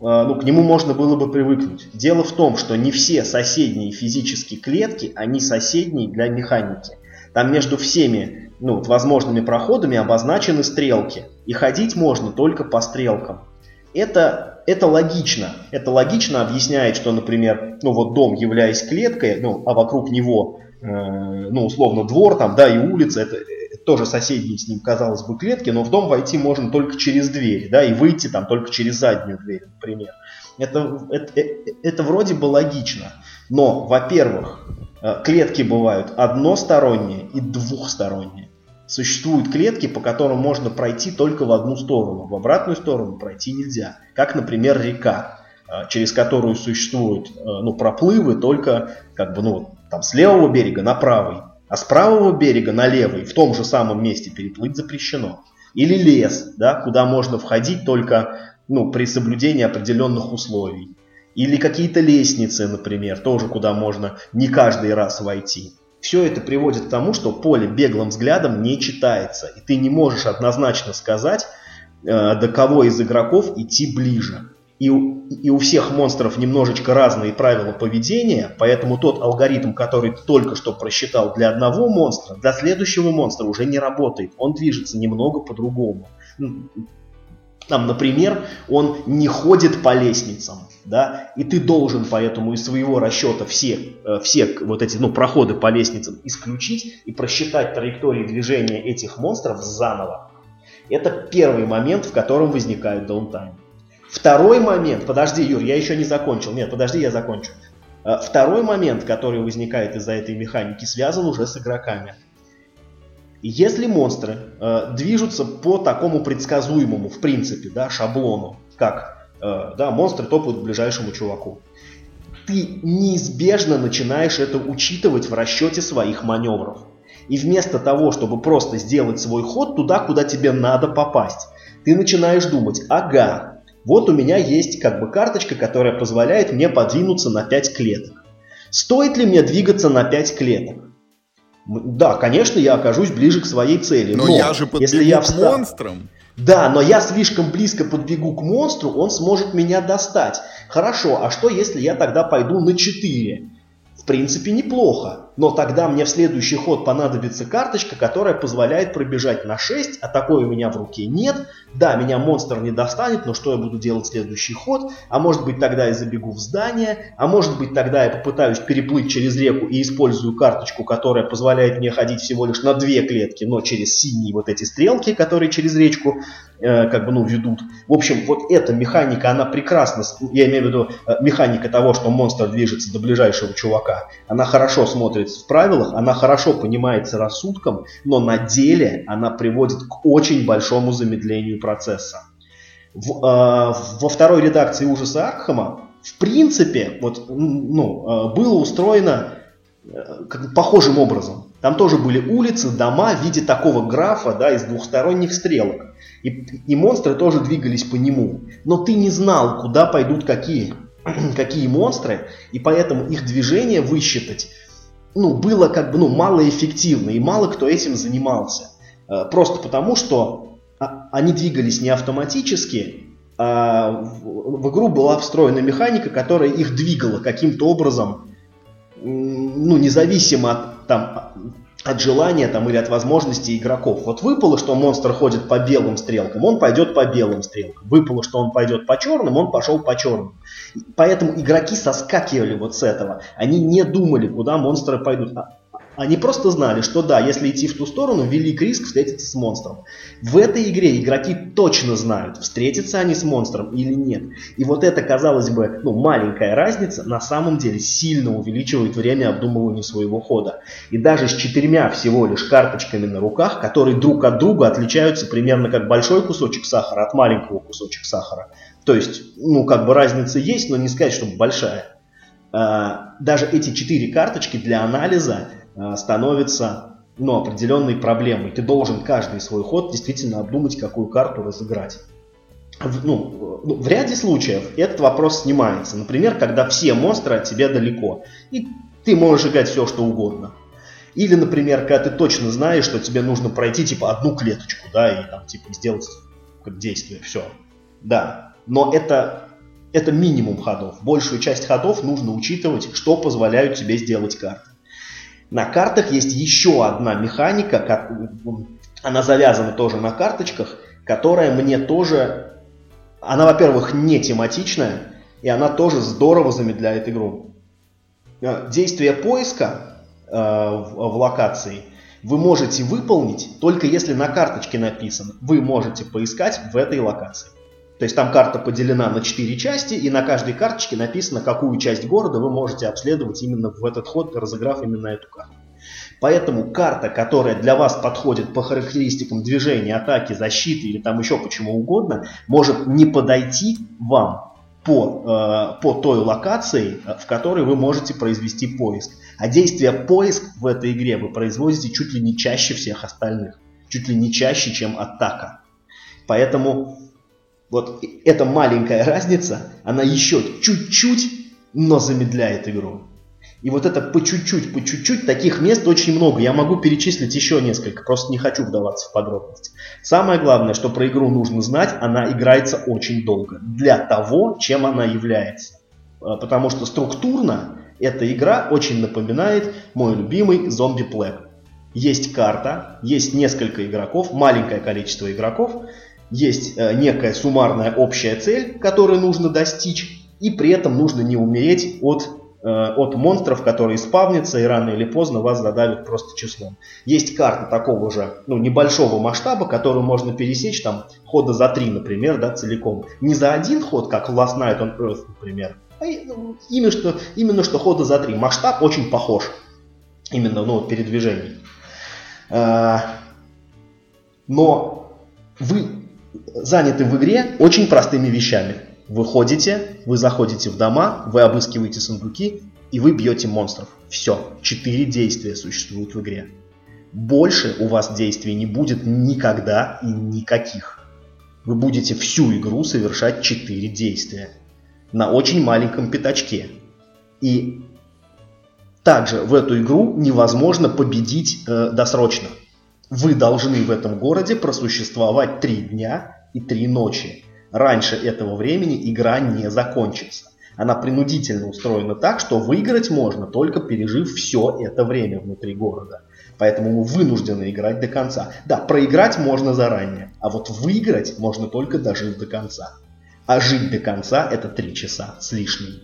ну, к нему можно было бы привыкнуть. Дело в том, что не все соседние физические клетки, они соседние для механики. Там между всеми ну, возможными проходами обозначены стрелки. И ходить можно только по стрелкам. Это, это логично. Это логично объясняет, что, например, ну вот дом, являясь клеткой, ну, а вокруг него, э, ну, условно, двор там, да, и улица, это, тоже соседние с ним, казалось бы, клетки, но в дом войти можно только через дверь, да, и выйти там только через заднюю дверь, например. Это, это, это вроде бы логично, но, во-первых, клетки бывают односторонние и двухсторонние. Существуют клетки, по которым можно пройти только в одну сторону, в обратную сторону пройти нельзя, как, например, река через которую существуют ну, проплывы только как бы, ну, там с левого берега на правый, а с правого берега на левый в том же самом месте переплыть запрещено. Или лес, да, куда можно входить только ну, при соблюдении определенных условий. Или какие-то лестницы, например, тоже куда можно не каждый раз войти. Все это приводит к тому, что поле беглым взглядом не читается, и ты не можешь однозначно сказать, э, до кого из игроков идти ближе и, и у всех монстров немножечко разные правила поведения, поэтому тот алгоритм, который ты только что просчитал для одного монстра, для следующего монстра уже не работает. Он движется немного по-другому. Там, например, он не ходит по лестницам, да, и ты должен поэтому из своего расчета все, э, все вот эти ну, проходы по лестницам исключить и просчитать траектории движения этих монстров заново. Это первый момент, в котором возникает даунтайм. Второй момент, подожди, Юр, я еще не закончил. Нет, подожди, я закончу. Э, второй момент, который возникает из-за этой механики, связан уже с игроками. Если монстры э, движутся по такому предсказуемому, в принципе, да, шаблону, как да, монстры топают к ближайшему чуваку, ты неизбежно начинаешь это учитывать в расчете своих маневров. И вместо того, чтобы просто сделать свой ход туда, куда тебе надо попасть, ты начинаешь думать, ага, вот у меня есть как бы карточка, которая позволяет мне подвинуться на 5 клеток. Стоит ли мне двигаться на 5 клеток? Да, конечно, я окажусь ближе к своей цели. Но, но я же если я встал... к монстрам. Да, но я слишком близко подбегу к монстру, он сможет меня достать. Хорошо, а что если я тогда пойду на 4? В принципе, неплохо. Но тогда мне в следующий ход понадобится карточка, которая позволяет пробежать на 6, а такой у меня в руке нет. Да, меня монстр не достанет, но что я буду делать следующий ход? А может быть тогда я забегу в здание, а может быть тогда я попытаюсь переплыть через реку и использую карточку, которая позволяет мне ходить всего лишь на две клетки, но через синие вот эти стрелки, которые через речку э, как бы ну ведут. В общем, вот эта механика, она прекрасна, я имею в виду э, механика того, что монстр движется до ближайшего чувака, она хорошо смотрит в правилах, она хорошо понимается рассудком, но на деле она приводит к очень большому замедлению процесса. В, э, во второй редакции ужаса Архама в принципе вот, ну, э, было устроено э, как, похожим образом. Там тоже были улицы, дома в виде такого графа да, из двухсторонних стрелок. И, и монстры тоже двигались по нему. Но ты не знал, куда пойдут какие, <clears throat> какие монстры, и поэтому их движение высчитать ну, было как бы ну, малоэффективно, и мало кто этим занимался. Э, просто потому, что они двигались не автоматически, а в игру была встроена механика, которая их двигала каким-то образом, ну, независимо от там, от желания там, или от возможностей игроков. Вот выпало, что монстр ходит по белым стрелкам, он пойдет по белым стрелкам. Выпало, что он пойдет по черным, он пошел по черным. Поэтому игроки соскакивали вот с этого. Они не думали, куда монстры пойдут. Они просто знали, что да, если идти в ту сторону, велик риск встретиться с монстром. В этой игре игроки точно знают, встретятся они с монстром или нет. И вот эта, казалось бы, ну, маленькая разница на самом деле сильно увеличивает время обдумывания своего хода. И даже с четырьмя всего лишь карточками на руках, которые друг от друга отличаются примерно как большой кусочек сахара от маленького кусочка сахара. То есть, ну, как бы разница есть, но не сказать, что большая. А, даже эти четыре карточки для анализа становится ну, определенной проблемой. Ты должен каждый свой ход действительно обдумать, какую карту разыграть. Ну, ну, в ряде случаев этот вопрос снимается. Например, когда все монстры от тебя далеко. И ты можешь играть все, что угодно. Или, например, когда ты точно знаешь, что тебе нужно пройти типа одну клеточку, да, и там типа сделать действие, все. Да. Но это, это минимум ходов. Большую часть ходов нужно учитывать, что позволяют тебе сделать карты. На картах есть еще одна механика, как, она завязана тоже на карточках, которая мне тоже, она, во-первых, не тематичная, и она тоже здорово замедляет игру. Э, действие поиска э, в, в локации вы можете выполнить только если на карточке написано. Вы можете поискать в этой локации. То есть там карта поделена на 4 части, и на каждой карточке написано, какую часть города вы можете обследовать именно в этот ход, разыграв именно эту карту. Поэтому карта, которая для вас подходит по характеристикам движения, атаки, защиты или там еще почему угодно, может не подойти вам по, э, по той локации, в которой вы можете произвести поиск. А действие поиск в этой игре вы производите чуть ли не чаще всех остальных. Чуть ли не чаще, чем атака. Поэтому вот эта маленькая разница, она еще чуть-чуть, но замедляет игру. И вот это по чуть-чуть, по чуть-чуть, таких мест очень много. Я могу перечислить еще несколько, просто не хочу вдаваться в подробности. Самое главное, что про игру нужно знать, она играется очень долго. Для того, чем она является. А, потому что структурно эта игра очень напоминает мой любимый зомби Плэг. Есть карта, есть несколько игроков, маленькое количество игроков, есть э, некая суммарная общая цель, которую нужно достичь, и при этом нужно не умереть от Э, от монстров, которые спавнятся и рано или поздно вас задавят просто числом. Есть карта такого же, ну, небольшого масштаба, которую можно пересечь там хода за три, например, да, целиком. Не за один ход, как Last Night on Earth, например, а ну, именно что, именно что хода за три. Масштаб очень похож. Именно, ну, передвижений. Э, но вы заняты в игре очень простыми вещами. Вы ходите, вы заходите в дома, вы обыскиваете сундуки и вы бьете монстров. Все, четыре действия существуют в игре. Больше у вас действий не будет никогда и никаких. Вы будете всю игру совершать четыре действия на очень маленьком пятачке. И также в эту игру невозможно победить э, досрочно. Вы должны в этом городе просуществовать три дня и три ночи. Раньше этого времени игра не закончится. Она принудительно устроена так, что выиграть можно, только пережив все это время внутри города. Поэтому мы вынуждены играть до конца. Да, проиграть можно заранее, а вот выиграть можно только дожив до конца. А жить до конца это три часа с лишним.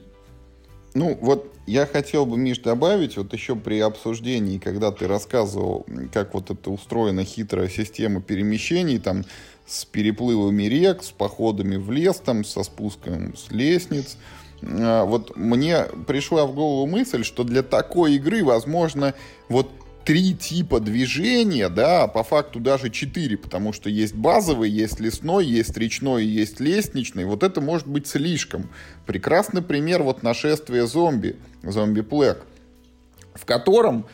Ну, вот я хотел бы, Миш, добавить, вот еще при обсуждении, когда ты рассказывал, как вот это устроена хитрая система перемещений, там, с переплывами рек, с походами в лес, там, со спуском с лестниц. А, вот мне пришла в голову мысль, что для такой игры, возможно, вот три типа движения, да, по факту даже четыре, потому что есть базовый, есть лесной, есть речной, есть лестничный. Вот это может быть слишком. Прекрасный пример вот нашествия зомби, зомби-плек, в котором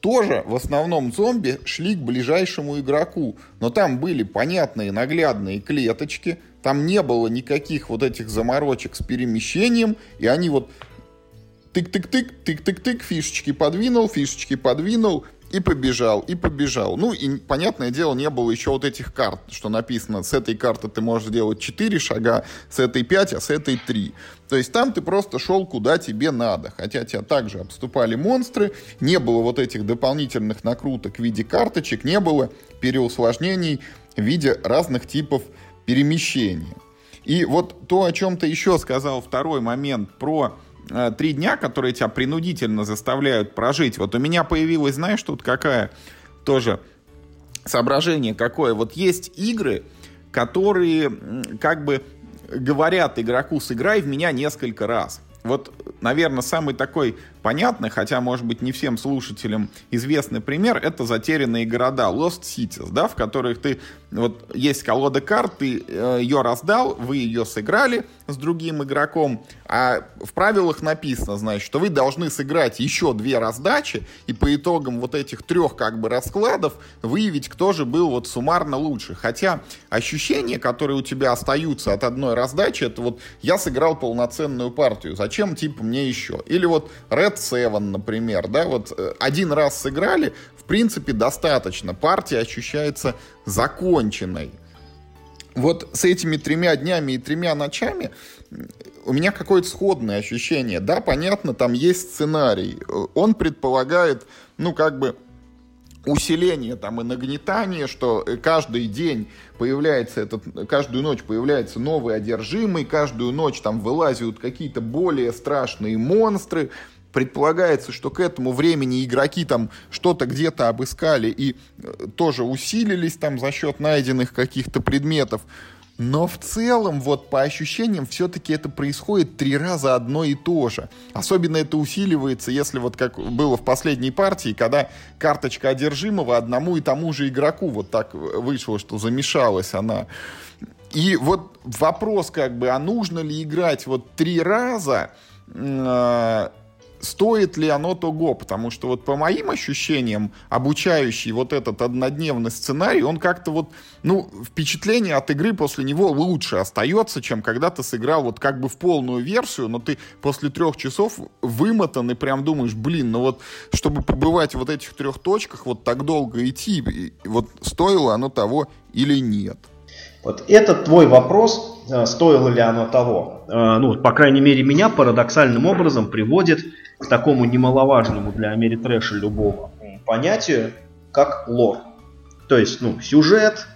тоже в основном зомби шли к ближайшему игроку. Но там были понятные наглядные клеточки, там не было никаких вот этих заморочек с перемещением, и они вот тык-тык-тык, тык-тык-тык, фишечки подвинул, фишечки подвинул, и побежал, и побежал. Ну, и, понятное дело, не было еще вот этих карт, что написано, с этой карты ты можешь сделать 4 шага, с этой 5, а с этой 3. То есть там ты просто шел куда тебе надо. Хотя тебя также обступали монстры, не было вот этих дополнительных накруток в виде карточек, не было переусложнений в виде разных типов перемещения. И вот то, о чем ты еще сказал, второй момент про три дня, которые тебя принудительно заставляют прожить. Вот у меня появилась, знаешь, тут какая тоже соображение какое. Вот есть игры, которые как бы говорят игроку, сыграй в меня несколько раз. Вот, наверное, самый такой понятный, хотя, может быть, не всем слушателям известный пример, это затерянные города, Lost Cities, да, в которых ты, вот, есть колода карт, ты э, ее раздал, вы ее сыграли с другим игроком, а в правилах написано, значит, что вы должны сыграть еще две раздачи, и по итогам вот этих трех, как бы, раскладов выявить, кто же был вот суммарно лучше. Хотя ощущения, которые у тебя остаются от одной раздачи, это вот я сыграл полноценную партию, зачем, типа, мне еще? Или вот Red 7, например, да, вот э, один раз сыграли, в принципе, достаточно. Партия ощущается законченной. Вот с этими тремя днями и тремя ночами у меня какое-то сходное ощущение. Да, понятно, там есть сценарий. Он предполагает, ну, как бы, усиление там и нагнетание, что каждый день появляется этот, каждую ночь появляется новый одержимый, каждую ночь там вылазят какие-то более страшные монстры, предполагается, что к этому времени игроки там что-то где-то обыскали и э, тоже усилились там за счет найденных каких-то предметов. Но в целом, вот по ощущениям, все-таки это происходит три раза одно и то же. Особенно это усиливается, если вот как было в последней партии, когда карточка одержимого одному и тому же игроку вот так вышло, что замешалась она. И вот вопрос как бы, а нужно ли играть вот три раза, э, стоит ли оно того, потому что вот по моим ощущениям, обучающий вот этот однодневный сценарий, он как-то вот, ну, впечатление от игры после него лучше остается, чем когда ты сыграл вот как бы в полную версию, но ты после трех часов вымотан и прям думаешь, блин, ну вот, чтобы побывать в вот этих трех точках, вот так долго идти, вот стоило оно того или нет? Вот этот твой вопрос, э, стоило ли оно того, э, ну, по крайней мере, меня парадоксальным образом приводит к такому немаловажному для Америтрэша любого понятию, как лор. То есть, ну, сюжет,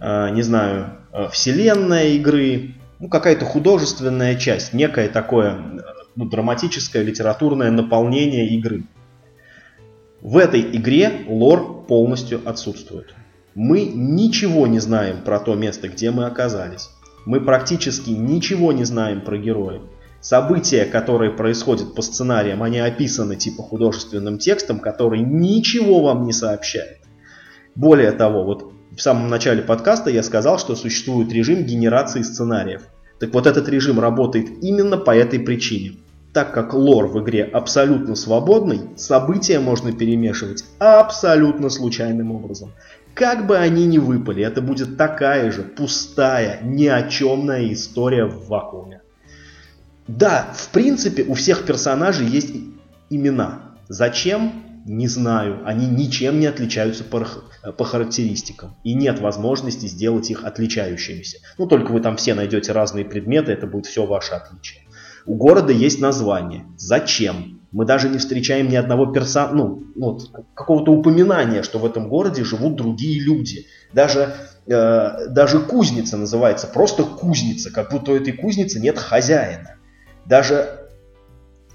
э, не знаю, вселенная игры, ну, какая-то художественная часть, некое такое ну, драматическое, литературное наполнение игры. В этой игре лор полностью отсутствует. Мы ничего не знаем про то место, где мы оказались. Мы практически ничего не знаем про героя. События, которые происходят по сценариям, они описаны типа художественным текстом, который ничего вам не сообщает. Более того, вот в самом начале подкаста я сказал, что существует режим генерации сценариев. Так вот этот режим работает именно по этой причине. Так как лор в игре абсолютно свободный, события можно перемешивать абсолютно случайным образом. Как бы они ни выпали, это будет такая же пустая, ни о чемная история в вакууме. Да, в принципе, у всех персонажей есть имена. Зачем? Не знаю. Они ничем не отличаются по, по характеристикам. И нет возможности сделать их отличающимися. Ну, только вы там все найдете разные предметы, это будет все ваше отличие. У города есть название. Зачем? Мы даже не встречаем ни одного персона, ну, вот, какого-то упоминания, что в этом городе живут другие люди. Даже, э, даже кузница называется просто кузница, как будто у этой кузницы нет хозяина. Даже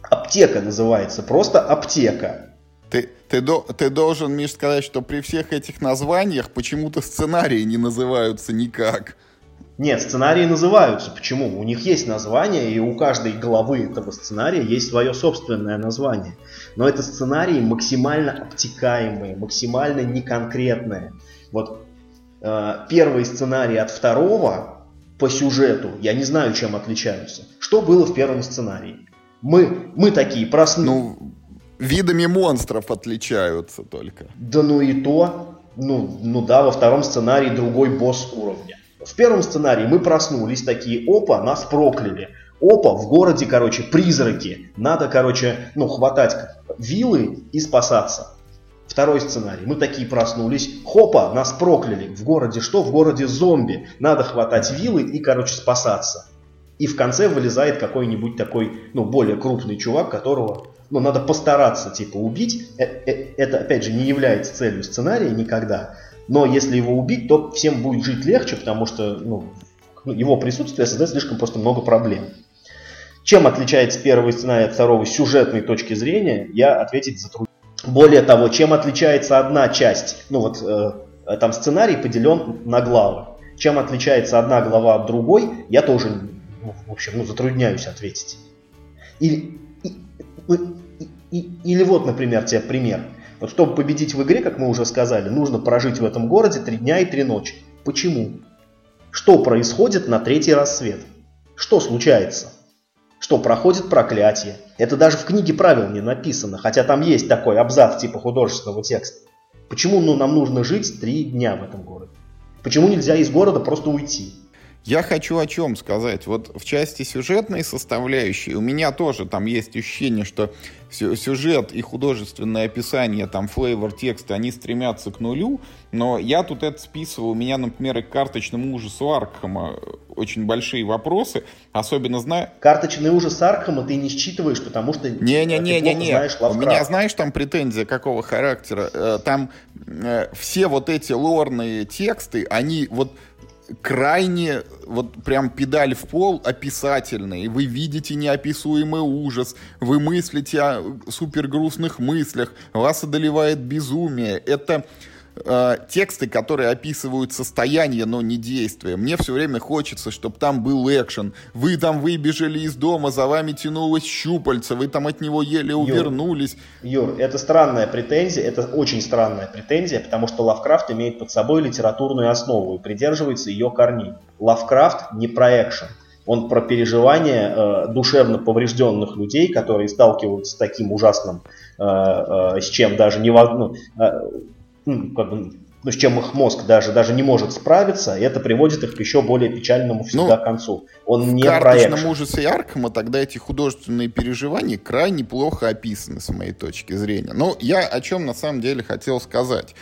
аптека называется просто аптека. Ты, ты, до, ты должен, Миш, сказать, что при всех этих названиях почему-то сценарии не называются никак. Нет, сценарии называются. Почему? У них есть название, и у каждой главы этого сценария есть свое собственное название. Но это сценарии максимально обтекаемые, максимально неконкретные. Вот э, первый сценарий от второго по сюжету, я не знаю, чем отличаются. Что было в первом сценарии? Мы, мы такие проснулись. Ну, видами монстров отличаются только. Да ну и то. Ну, ну да, во втором сценарии другой босс уровня. В первом сценарии мы проснулись такие, опа, нас прокляли. Опа, в городе, короче, призраки. Надо, короче, ну, хватать вилы и спасаться. Второй сценарий. Мы такие проснулись. Хопа, нас прокляли. В городе что? В городе зомби. Надо хватать вилы и, короче, спасаться. И в конце вылезает какой-нибудь такой, ну, более крупный чувак, которого, ну, надо постараться, типа, убить. Э, э, это, опять же, не является целью сценария никогда. Но если его убить, то всем будет жить легче, потому что ну, его присутствие создает слишком просто много проблем. Чем отличается первый сценарий от второго с сюжетной точки зрения, я ответить затрудняюсь. Более того, чем отличается одна часть, ну вот э, там сценарий поделен на главы. Чем отличается одна глава от другой, я тоже, ну, в общем, ну, затрудняюсь ответить. Или, и, и, и, или вот, например, тебе пример. Вот чтобы победить в игре, как мы уже сказали, нужно прожить в этом городе три дня и три ночи. Почему? Что происходит на третий рассвет? Что случается? Что проходит проклятие? Это даже в книге правил не написано, хотя там есть такой абзац типа художественного текста. Почему ну, нам нужно жить три дня в этом городе? Почему нельзя из города просто уйти? Я хочу о чем сказать. Вот в части сюжетной составляющей у меня тоже там есть ощущение, что сюжет и художественное описание, там, флейвор текста, они стремятся к нулю, но я тут это списывал, у меня, например, и к карточному ужасу Аркхема очень большие вопросы, особенно знаю... Карточный ужас Аркхема ты не считываешь, потому что Не-не-не-не-не, у меня, знаешь, там претензия какого характера? Э, там э, все вот эти лорные тексты, они вот крайне, вот прям педаль в пол описательный. Вы видите неописуемый ужас, вы мыслите о супер грустных мыслях, вас одолевает безумие. Это э, тексты, которые описывают состояние, но не действие. Мне все время хочется, чтобы там был экшен. Вы там выбежали из дома, за вами тянулось щупальце, вы там от него еле увернулись. Юр, Юр, это странная претензия, это очень странная претензия, потому что Лавкрафт имеет под собой литературную основу и придерживается ее корней. Лавкрафт не про экшен. Он про переживания э, душевно поврежденных людей, которые сталкиваются с таким ужасным, э, э, с чем даже невозможно, ну, э, ну, как бы, ну, с чем их мозг даже, даже не может справиться, и это приводит их к еще более печальному всегда ну, концу. Он не в карточном ужасе Аркхема тогда эти художественные переживания крайне плохо описаны, с моей точки зрения. Но я о чем на самом деле хотел сказать.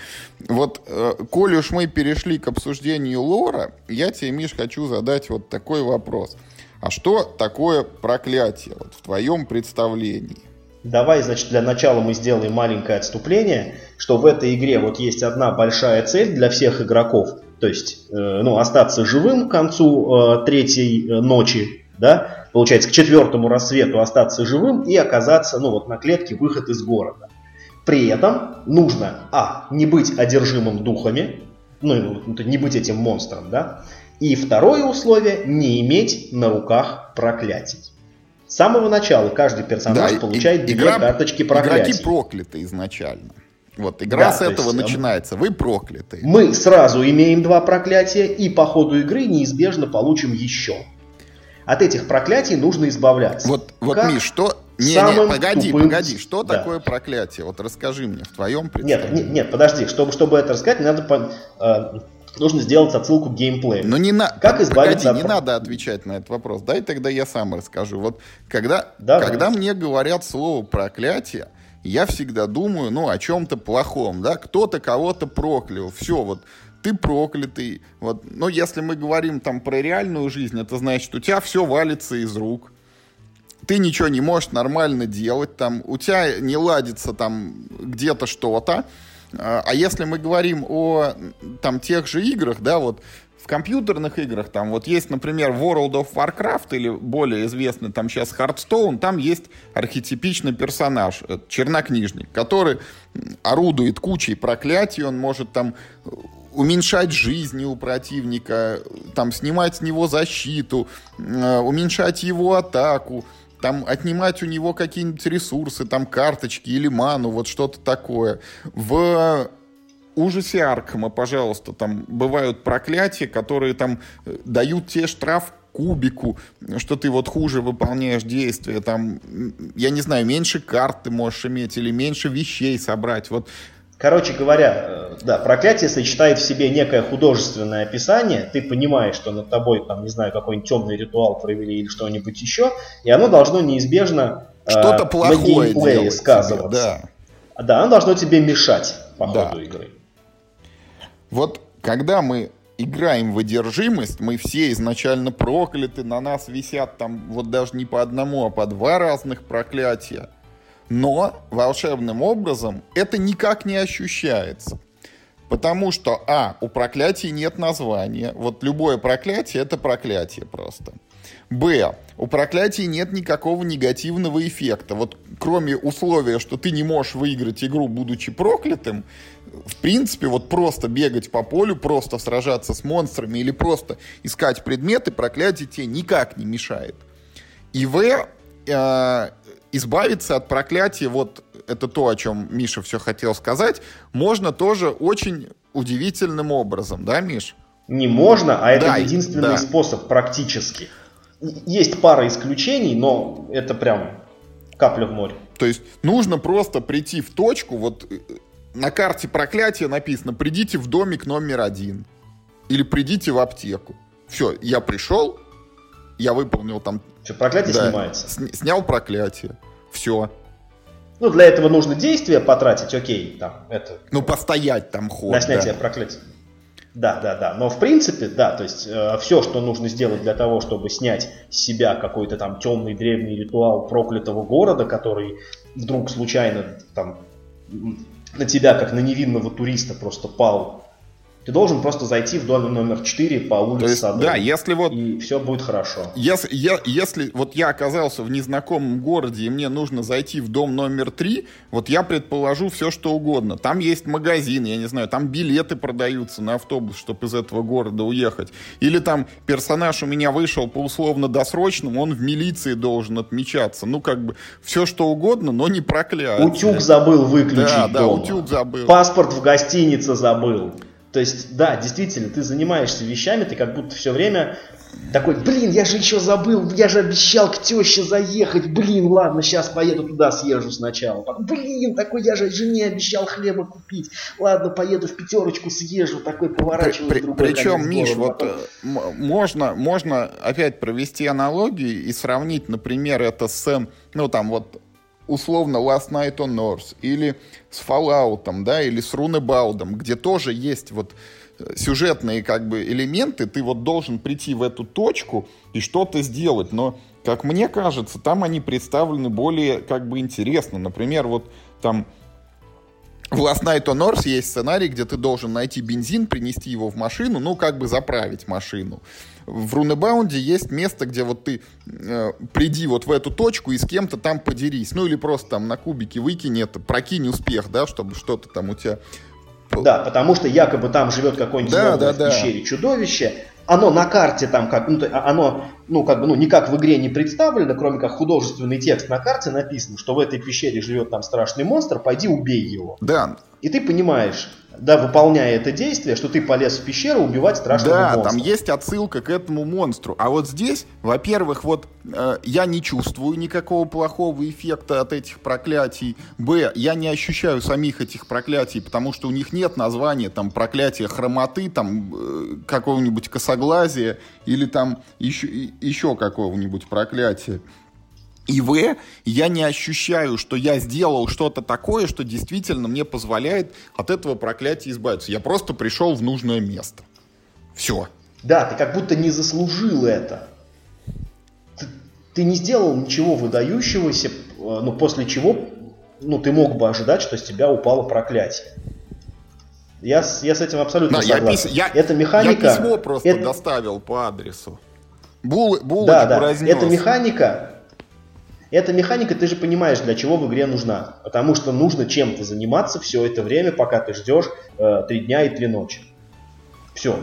Вот, э, коли уж мы перешли к обсуждению лора, я тебе, Миш, хочу задать вот такой вопрос. А что такое проклятие вот, в твоем представлении? Давай, значит, для начала мы сделаем маленькое отступление, что в этой игре вот есть одна большая цель для всех игроков, то есть, э, ну, остаться живым к концу э, третьей э, ночи, да, получается, к четвертому рассвету остаться живым и оказаться, ну, вот на клетке выход из города. При этом нужно, а, не быть одержимым духами, ну, не быть этим монстром, да, и второе условие, не иметь на руках проклятий. С самого начала каждый персонаж да, получает и, две игра, карточки проклятий. Игроки прокляты изначально. Вот, игра да, с этого есть, начинается. Вы прокляты. Мы сразу имеем два проклятия, и по ходу игры неизбежно получим еще. От этих проклятий нужно избавляться. Вот, вот Миш, что... Не, не, погоди, тупым... погоди, что да. такое проклятие? Вот расскажи мне в твоем представлении. Нет, нет, подожди, чтобы, чтобы это рассказать, надо э, нужно сделать отсылку к геймплею. Но не на... Как избавиться Погоди, от... не надо отвечать на этот вопрос. Дай тогда я сам расскажу. Вот когда, когда мне говорят слово проклятие, я всегда думаю, ну, о чем-то плохом, да, кто-то кого-то проклял, все, вот, ты проклятый, вот, но если мы говорим там про реальную жизнь, это значит, у тебя все валится из рук, ты ничего не можешь нормально делать, там, у тебя не ладится там где-то что-то, а, а если мы говорим о там тех же играх, да, вот в компьютерных играх, там вот есть, например, World of Warcraft или более известный там сейчас Hearthstone, там есть архетипичный персонаж, э, чернокнижник, который орудует кучей проклятий, он может там уменьшать жизни у противника, там снимать с него защиту, э, уменьшать его атаку, там отнимать у него какие-нибудь ресурсы, там карточки или ману, вот что-то такое. В ужасе Аркхема, пожалуйста, там бывают проклятия, которые там э, дают тебе штраф кубику, что ты вот хуже выполняешь действия, там, я не знаю, меньше карт ты можешь иметь или меньше вещей собрать. Вот Короче говоря, э, да, проклятие сочетает в себе некое художественное описание, ты понимаешь, что над тобой, там, не знаю, какой-нибудь темный ритуал провели или что-нибудь еще, и оно должно неизбежно э, что-то э, плохое на геймплее сказываться. Да. да, оно должно тебе мешать по да. ходу игры. Вот когда мы играем в одержимость, мы все изначально прокляты, на нас висят там вот даже не по одному, а по два разных проклятия. Но волшебным образом это никак не ощущается. Потому что, а, у проклятий нет названия. Вот любое проклятие это проклятие просто. Б. У проклятий нет никакого негативного эффекта. Вот кроме условия, что ты не можешь выиграть игру, будучи проклятым, в принципе, вот просто бегать по полю, просто сражаться с монстрами или просто искать предметы, проклятие тебе никак не мешает. И В. Э, избавиться от проклятия, вот это то, о чем Миша все хотел сказать, можно тоже очень удивительным образом, да, Миш? Не можно, а это да, единственный да. способ практически. Есть пара исключений, но это прям капля в море. То есть нужно просто прийти в точку, вот э, на карте проклятия написано, придите в домик номер один. Или придите в аптеку. Все, я пришел, я выполнил там... Что, проклятие да, снимается? Снял проклятие. Все. Ну, для этого нужно действие потратить, окей, там, это... Ну, постоять там ход, На снятие да. проклятия. Да, да, да. Но в принципе, да, то есть э, все, что нужно сделать для того, чтобы снять с себя какой-то там темный древний ритуал проклятого города, который вдруг случайно там на тебя, как на невинного туриста, просто пал Ты должен просто зайти в дом номер 4 по улице есть, Садовой. Да, если вот... И все будет хорошо. Если, я, если вот я оказался в незнакомом городе, и мне нужно зайти в дом номер 3, вот я предположу все, что угодно. Там есть магазин, я не знаю, там билеты продаются на автобус, чтобы из этого города уехать. Или там персонаж у меня вышел по условно-досрочному, он в милиции должен отмечаться. Ну, как бы, все что угодно, но не проклятие. Утюг забыл выключить Да, дома. да, утюг забыл. Паспорт в гостинице забыл. То есть, да, действительно, ты занимаешься вещами, ты как будто все время такой, блин, я же еще забыл, я же обещал к теще заехать, блин, ладно, сейчас поеду туда, съезжу сначала. Блин, такой, я же жене обещал хлеба купить, ладно, поеду в пятерочку съезжу, такой поворачиваю при, при, Причем, Миш, вот потом... Э, можно, можно опять провести аналогию и сравнить, например, это с, ну там вот условно Last Night on Earth, или с Fallout, да, или с Runebaud, где тоже есть вот э, сюжетные как бы элементы, ты вот должен прийти в эту точку и что-то сделать, но, как мне кажется, там они представлены более как бы интересно. Например, вот там в Last Night on Earth есть сценарий, где ты должен найти бензин, принести его в машину, ну, как бы заправить машину. В Рунебаунде есть место, где вот ты э, приди вот в эту точку и с кем-то там подерись. Ну, или просто там на кубике выкинь это, прокинь успех, да, чтобы что-то там у тебя... Да, потому что якобы там живет какой-нибудь да, да, в да. пещере чудовище, оно на карте там как, ну, а, оно, ну, как бы, ну, никак в игре не представлено, кроме как художественный текст на карте написано, что в этой пещере живет там страшный монстр, пойди убей его. Да. И ты понимаешь, да, выполняя это действие, что ты полез в пещеру убивать страшного да, монстра. Да, там есть отсылка к этому монстру. А вот здесь, во-первых, вот э, я не чувствую никакого плохого эффекта от этих проклятий. Б, я не ощущаю самих этих проклятий, потому что у них нет названия, там, проклятия хромоты, там, э, какого-нибудь косоглазия или там еще, еще какого-нибудь проклятия. И В, я не ощущаю, что я сделал что-то такое, что действительно мне позволяет от этого проклятия избавиться. Я просто пришел в нужное место. Все. Да, ты как будто не заслужил это. Ты, ты не сделал ничего выдающегося, ну, после чего ну, ты мог бы ожидать, что с тебя упало проклятие. Я, я с этим абсолютно да, согласен. Я, пис... я, это механика... Я письмо просто это... доставил по адресу. Бул, булочку да, да. разнес. Эта механика эта механика, ты же понимаешь, для чего в игре нужна. Потому что нужно чем-то заниматься все это время, пока ты ждешь э, дня и три ночи. Все.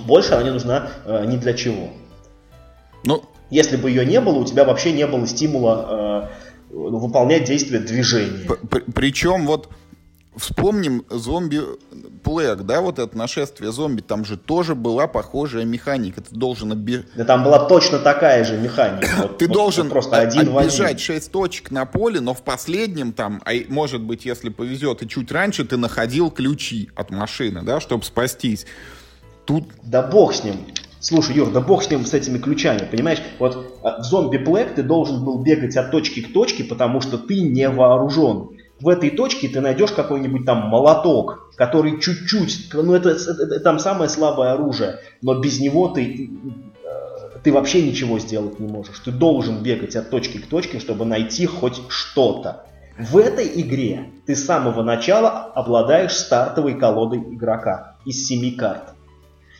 Больше она не нужна э, ни для чего. Ну, Если бы ее не было, у тебя вообще не было стимула э, выполнять действия движения. Причем вот Вспомним зомби Плэг, да, вот это нашествие зомби, там же тоже была похожая механика. Ты должен оббежать. Да там была точно такая же механика. <coughs> Вот, Ты вот, должен вот просто один оббежать 6 точек на поле, но в последнем там, а может быть, если повезет, и чуть раньше ты находил ключи от машины, да, чтобы спастись. Тут... Да бог с ним. Слушай, Юр, да бог с ним с этими ключами, понимаешь? Вот а, в зомби Плэг ты должен был бегать от точки к точке, потому что ты не вооружен в этой точке ты найдешь какой-нибудь там молоток, который чуть-чуть, ну это, это, это там самое слабое оружие, но без него ты, э, ты вообще ничего сделать не можешь. Ты должен бегать от точки к точке, чтобы найти хоть что-то. В этой игре ты с самого начала обладаешь стартовой колодой игрока из семи карт.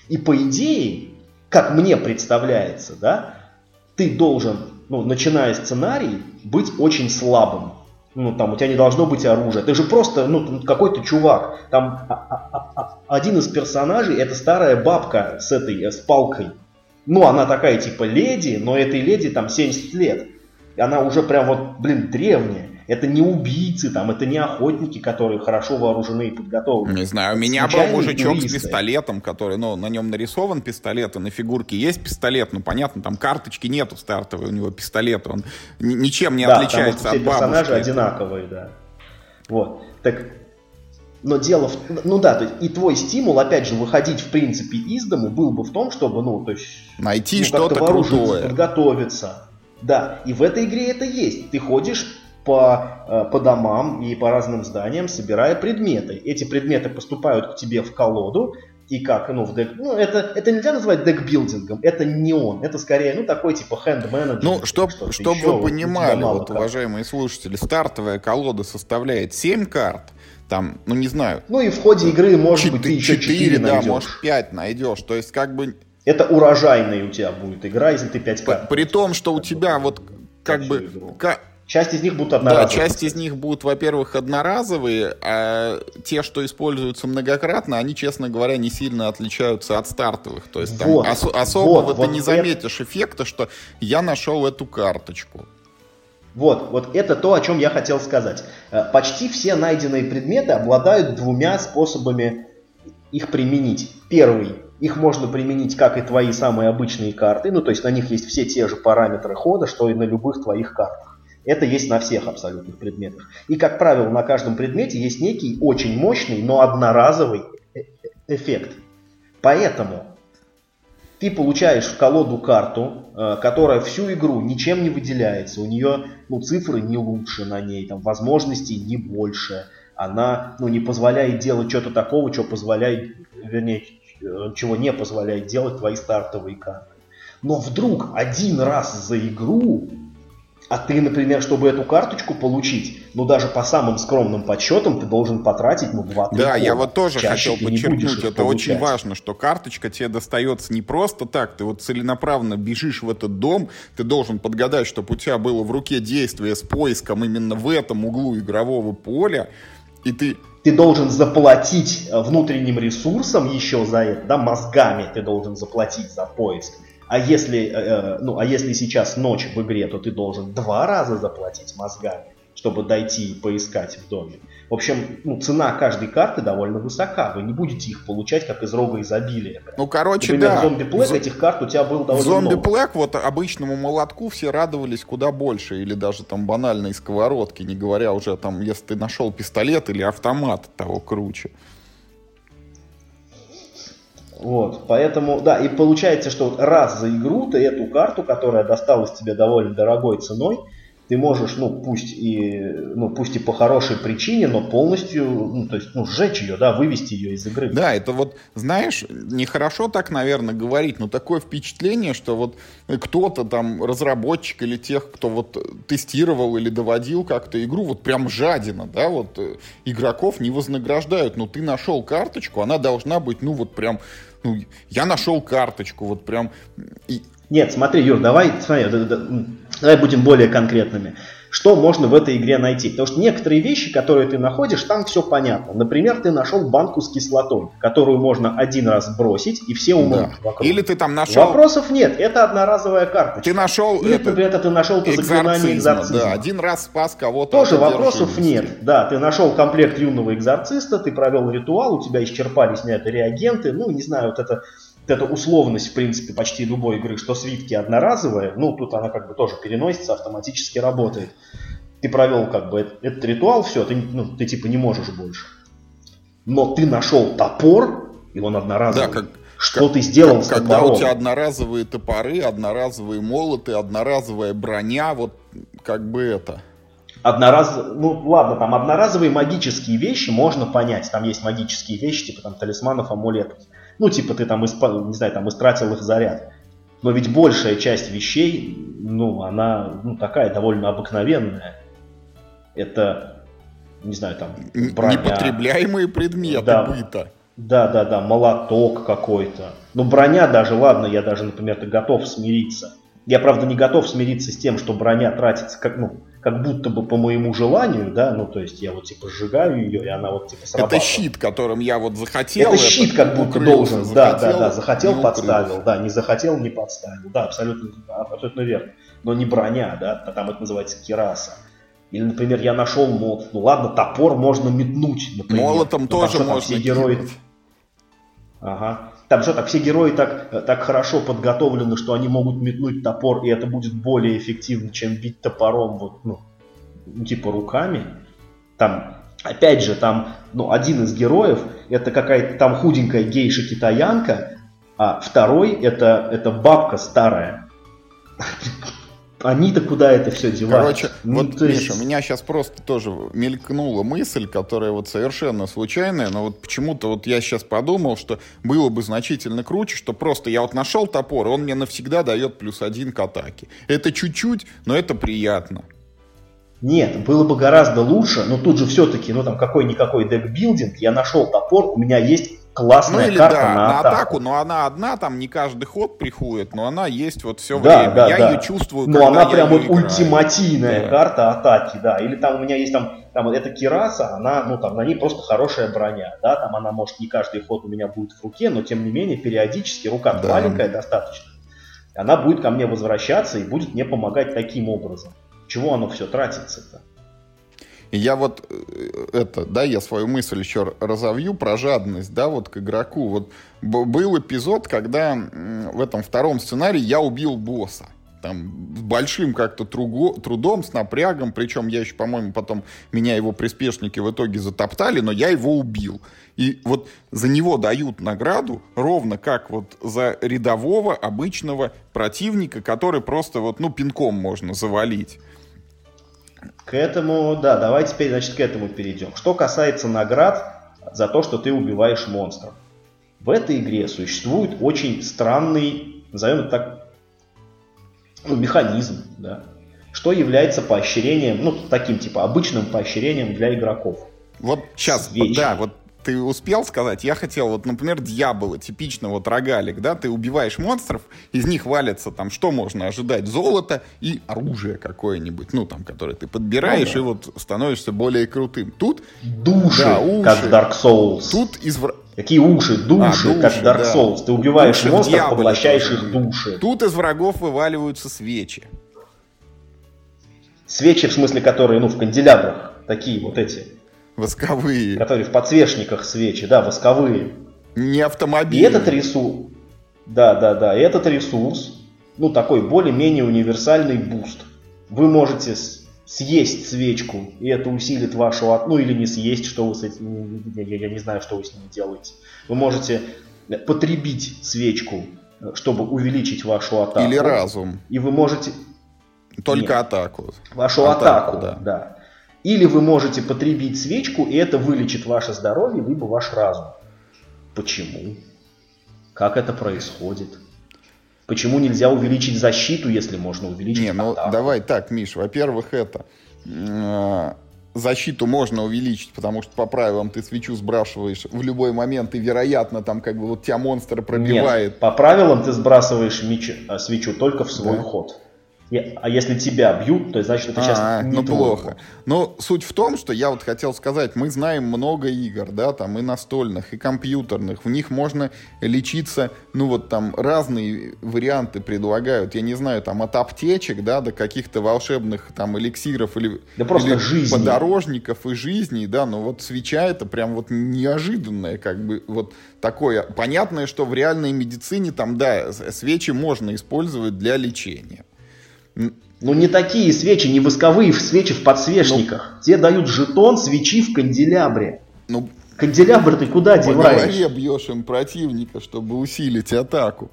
И по идее, как мне представляется, да, ты должен, ну, начиная сценарий, быть очень слабым ну, там, у тебя не должно быть оружия. Ты же просто, ну, какой-то чувак. Там а, а, а, один из персонажей это старая бабка с этой, с палкой. Ну, она такая типа леди, но этой леди там 70 лет. И она уже прям вот, блин, древняя. Это не убийцы, там, это не охотники, которые хорошо вооружены и подготовлены. Не знаю, у меня был мужичок туристы. с пистолетом, который, ну, на нем нарисован пистолет, и на фигурке есть пистолет, ну, понятно, там карточки нету стартовой, у него пистолет, он ничем не да, отличается от бабушки. персонажи одинаковые, да. Вот, так но дело в... Ну да, то есть и твой стимул, опять же, выходить, в принципе, из дому был бы в том, чтобы, ну, то есть... Найти ну, что-то крутое. Подготовиться. Да, и в этой игре это есть. Ты ходишь по, э, по домам и по разным зданиям, собирая предметы. Эти предметы поступают к тебе в колоду, и как, ну, в дек, ну, это, это нельзя назвать декбилдингом, это не он, это скорее, ну, такой типа хенд-менеджер. Ну, чтоб, чтобы вы понимали, вот, уважаемые слушатели, стартовая колода составляет 7 карт, там, ну не знаю. Ну и в ходе игры, может 4, быть, ты еще 4, 4 найдешь. да, может 5 найдешь. То есть как бы... Это урожайная у тебя будет игра, если ты 5 карт. При том, что у тебя вот как бы... Часть из них будут одноразовые. Да, часть из них будут, во-первых, одноразовые, а те, что используются многократно, они, честно говоря, не сильно отличаются от стартовых. То есть там вот, ос- особого вот, ты вот не заметишь это... эффекта, что я нашел эту карточку. Вот, вот это то, о чем я хотел сказать. Э, почти все найденные предметы обладают двумя способами их применить. Первый, их можно применить как и твои самые обычные карты, ну то есть на них есть все те же параметры хода, что и на любых твоих картах. Это есть на всех абсолютных предметах. И, как правило, на каждом предмете есть некий очень мощный, но одноразовый э, э, эффект. Поэтому ты получаешь в колоду карту, э, которая всю игру ничем не выделяется. У нее ну, цифры не лучше на ней, там, возможностей не больше. Она ну, не позволяет делать что-то такого, что позволяет, вернее, чего не позволяет делать твои стартовые карты. Но вдруг один раз за игру а ты, например, чтобы эту карточку получить, ну даже по самым скромным подсчетам, ты должен потратить, ну, 2 Да, года. я вот тоже Чаще хотел подчеркнуть, это получать. очень важно, что карточка тебе достается не просто так, ты вот целенаправленно бежишь в этот дом, ты должен подгадать, чтобы у тебя было в руке действие с поиском именно в этом углу игрового поля, и ты ты должен заплатить внутренним ресурсом еще за это, да, мозгами ты должен заплатить за поиск. А если, э, э, ну, а если сейчас ночь в игре, то ты должен два раза заплатить мозгами, чтобы дойти и поискать в доме. В общем, ну, цена каждой карты довольно высока. Вы не будете их получать как из рога изобилия. Ну, короче, Например, да. в зомби Плэк этих карт у тебя было довольно в зомби много. Плэк вот обычному молотку все радовались куда больше. Или даже там банальной сковородки, не говоря уже там, если ты нашел пистолет или автомат, того круче. Вот, поэтому, да, и получается, что вот раз за игру ты эту карту, которая досталась тебе довольно дорогой ценой, ты можешь, ну, пусть и, ну, пусть и по хорошей причине, но полностью, ну, то есть, ну, сжечь ее, да, вывести ее из игры. Да, это вот, знаешь, нехорошо так, наверное, говорить, но такое впечатление, что вот кто-то там, разработчик или тех, кто вот тестировал или доводил как-то игру, вот прям жадина, да, вот э, игроков не вознаграждают, но ты нашел карточку, она должна быть, ну, вот прям, ну, я нашел карточку, вот прям, и, нет, смотри, Юр, давай, смотри, давай будем более конкретными. Что можно в этой игре найти? Потому что некоторые вещи, которые ты находишь, там все понятно. Например, ты нашел банку с кислотой, которую можно один раз бросить, и все умрут да. вокруг. Или ты там нашел... Вопросов нет, это одноразовая карточка. Ты нашел... Или, это... например, ты нашел это заклинание экзорцизма. Да, один раз спас кого-то. Тоже вопросов нет. Да, ты нашел комплект юного экзорциста, ты провел ритуал, у тебя исчерпались на это реагенты, ну, не знаю, вот это эта условность, в принципе, почти любой игры, что свитки одноразовые, ну, тут она как бы тоже переносится, автоматически работает. Ты провел как бы этот, этот ритуал, все, ты, ну, ты типа не можешь больше. Но ты нашел топор, и он одноразовый. Да, как, что как, ты сделал как, с Когда топором? у тебя одноразовые топоры, одноразовые молоты, одноразовая броня, вот как бы это... Однораз... Ну ладно, там одноразовые магические вещи можно понять. Там есть магические вещи, типа там талисманов, амулетов. Ну, типа ты там, исп... не знаю, там истратил их заряд. Но ведь большая часть вещей, ну, она ну, такая довольно обыкновенная. Это, не знаю, там, броня. Непотребляемые предметы да, быта. Да, да, да, молоток какой-то. Ну, броня даже, ладно, я даже, например, готов смириться. Я, правда, не готов смириться с тем, что броня тратится как, ну, как будто бы по моему желанию, да, ну, то есть я вот, типа, сжигаю ее, и она вот, типа, срабатывает. Это щит, которым я вот захотел. Это, это щит как будто должен, захотел, да, да, да, захотел, подставил, да, не захотел, не подставил, да, абсолютно, абсолютно верно. Но не броня, да, там это называется кераса. Или, например, я нашел мод, ну ладно, топор можно метнуть, например. Молотом тоже можно все герои... Ага. Там что, так все герои так, э, так хорошо подготовлены, что они могут метнуть топор, и это будет более эффективно, чем бить топором, вот, ну, ну, типа руками. Там, опять же, там, ну, один из героев, это какая-то там худенькая гейша-китаянка, а второй это, это бабка старая. Они-то куда это все девают? Короче, ну, вот, есть... Миша, у меня сейчас просто тоже мелькнула мысль, которая вот совершенно случайная, но вот почему-то вот я сейчас подумал, что было бы значительно круче, что просто я вот нашел топор, и он мне навсегда дает плюс один к атаке. Это чуть-чуть, но это приятно. Нет, было бы гораздо лучше, но тут же все-таки, ну там какой-никакой декбилдинг, я нашел топор, у меня есть классная ну, или, карта да, на, на атаку. атаку, но она одна, там не каждый ход приходит, но она есть вот все Да, время. да, я да. ее чувствую, Но она прям вот играю. ультимативная Да. карта атаки, да. Или там у меня есть там, там эта кираса, она, ну там на ней просто хорошая броня, да, там она может не каждый ход у меня будет в руке, но тем не менее периодически рука Да. маленькая достаточно. Она будет ко мне возвращаться и будет мне помогать таким образом. Чего оно все тратится-то? Я вот э, это, да, я свою мысль еще разовью про жадность, да, вот к игроку. Вот был эпизод, когда в этом втором сценарии я убил босса. Там с большим как-то трудом, с напрягом, причем я еще, по-моему, потом меня его приспешники в итоге затоптали, но я его убил. И вот за него дают награду ровно как вот за рядового обычного противника, который просто вот, ну, пинком можно завалить. К этому, да, давай теперь, значит, к этому перейдем. Что касается наград за то, что ты убиваешь монстров. В этой игре существует очень странный, назовем это так, ну, механизм, да, что является поощрением, ну, таким, типа, обычным поощрением для игроков. Вот сейчас, Свечи. да, вот ты успел сказать, я хотел, вот, например, дьявола, типично вот рогалик, да, ты убиваешь монстров, из них валится там, что можно ожидать, золото и оружие какое-нибудь, ну, там, которое ты подбираешь, Ну да. и вот становишься более крутым. Тут, Души, Да, уши. как Dark Souls. тут извр... Какие уши? Души, А, как души, в Dark да. Souls. Ты убиваешь Уши в монстров, поглощаешь тоже их души. тут из врагов вываливаются свечи. Свечи, в смысле, которые, ну, в канделябрах. Такие вот эти. Восковые, Которые в подсвечниках свечи, да, восковые. не И автомобили. этот ресурс, да, да, да, и этот ресурс, ну, такой более-менее универсальный буст. Вы можете съесть свечку, и это усилит вашу, от- ну, или не съесть, что вы с этим, я, я- не знаю, что вы с ними делаете. Вы можете потребить свечку, чтобы увеличить вашу атаку. Или разум. И вы можете Только Нет. атаку. вашу Атаку, атаку, да. да. Или вы можете потребить свечку, и это вылечит ваше здоровье, либо ваш разум. Почему? Как это происходит? Почему нельзя увеличить защиту, если можно увеличить Не, ну атаку? давай так, Миш, во-первых, это э, защиту можно увеличить, потому что по правилам ты свечу сбрасываешь в любой момент, и вероятно там как бы вот тебя монстр пробивает. Нет, по правилам ты сбрасываешь меч- а, свечу только в свой Да. ход. А если тебя бьют, то значит это сейчас А, не ну плохо. Но суть в том, что я вот хотел сказать, мы знаем много игр, да, там и настольных, и компьютерных. В них можно лечиться, ну вот там разные варианты предлагают. Я не знаю, там от аптечек, да, до каких-то волшебных там эликсиров или, Да просто или жизни. подорожников и жизней, да, но вот свеча это прям вот неожиданное, как бы вот такое. Понятное, что в реальной медицине там, да, свечи можно использовать для лечения. Ну не такие свечи, не восковые свечи в подсвечниках. Те дают жетон свечи в канделябре. Ну, Канделябр ты куда По деваешь? голове бьешь им противника, чтобы усилить атаку.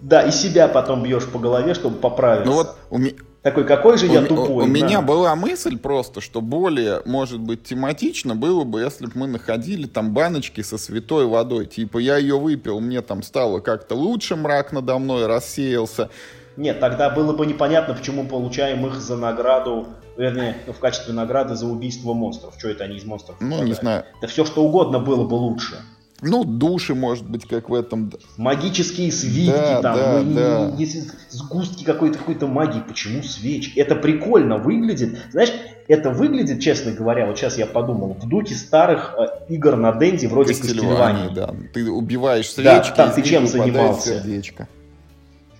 Да, и себя потом бьешь по голове, чтобы поправиться. Ну вот у, ме- Такой, какой же у я ме- тупой. у меня да. была мысль просто, что более, может быть, тематично было бы, если бы мы находили там баночки со святой водой. Типа я ее выпил, мне там стало как-то лучше, мрак надо мной рассеялся. Нет, тогда было бы непонятно, почему получаем их за награду, вернее, ну, в качестве награды за убийство монстров. Что это они из монстров? Ну, не попадают? знаю. Да все что угодно было бы лучше. Ну, души, может быть, как в этом. Магические свитки Да, там, да, ну, да. если сгустки какой-то какой-то магии, почему свечи? Это прикольно выглядит. Знаешь, это выглядит, честно говоря, вот сейчас я подумал, в духе старых э, игр на Денде вроде Кастельвании, да. Ты убиваешь Да, свечки, там из ты чем занимался? сердечко.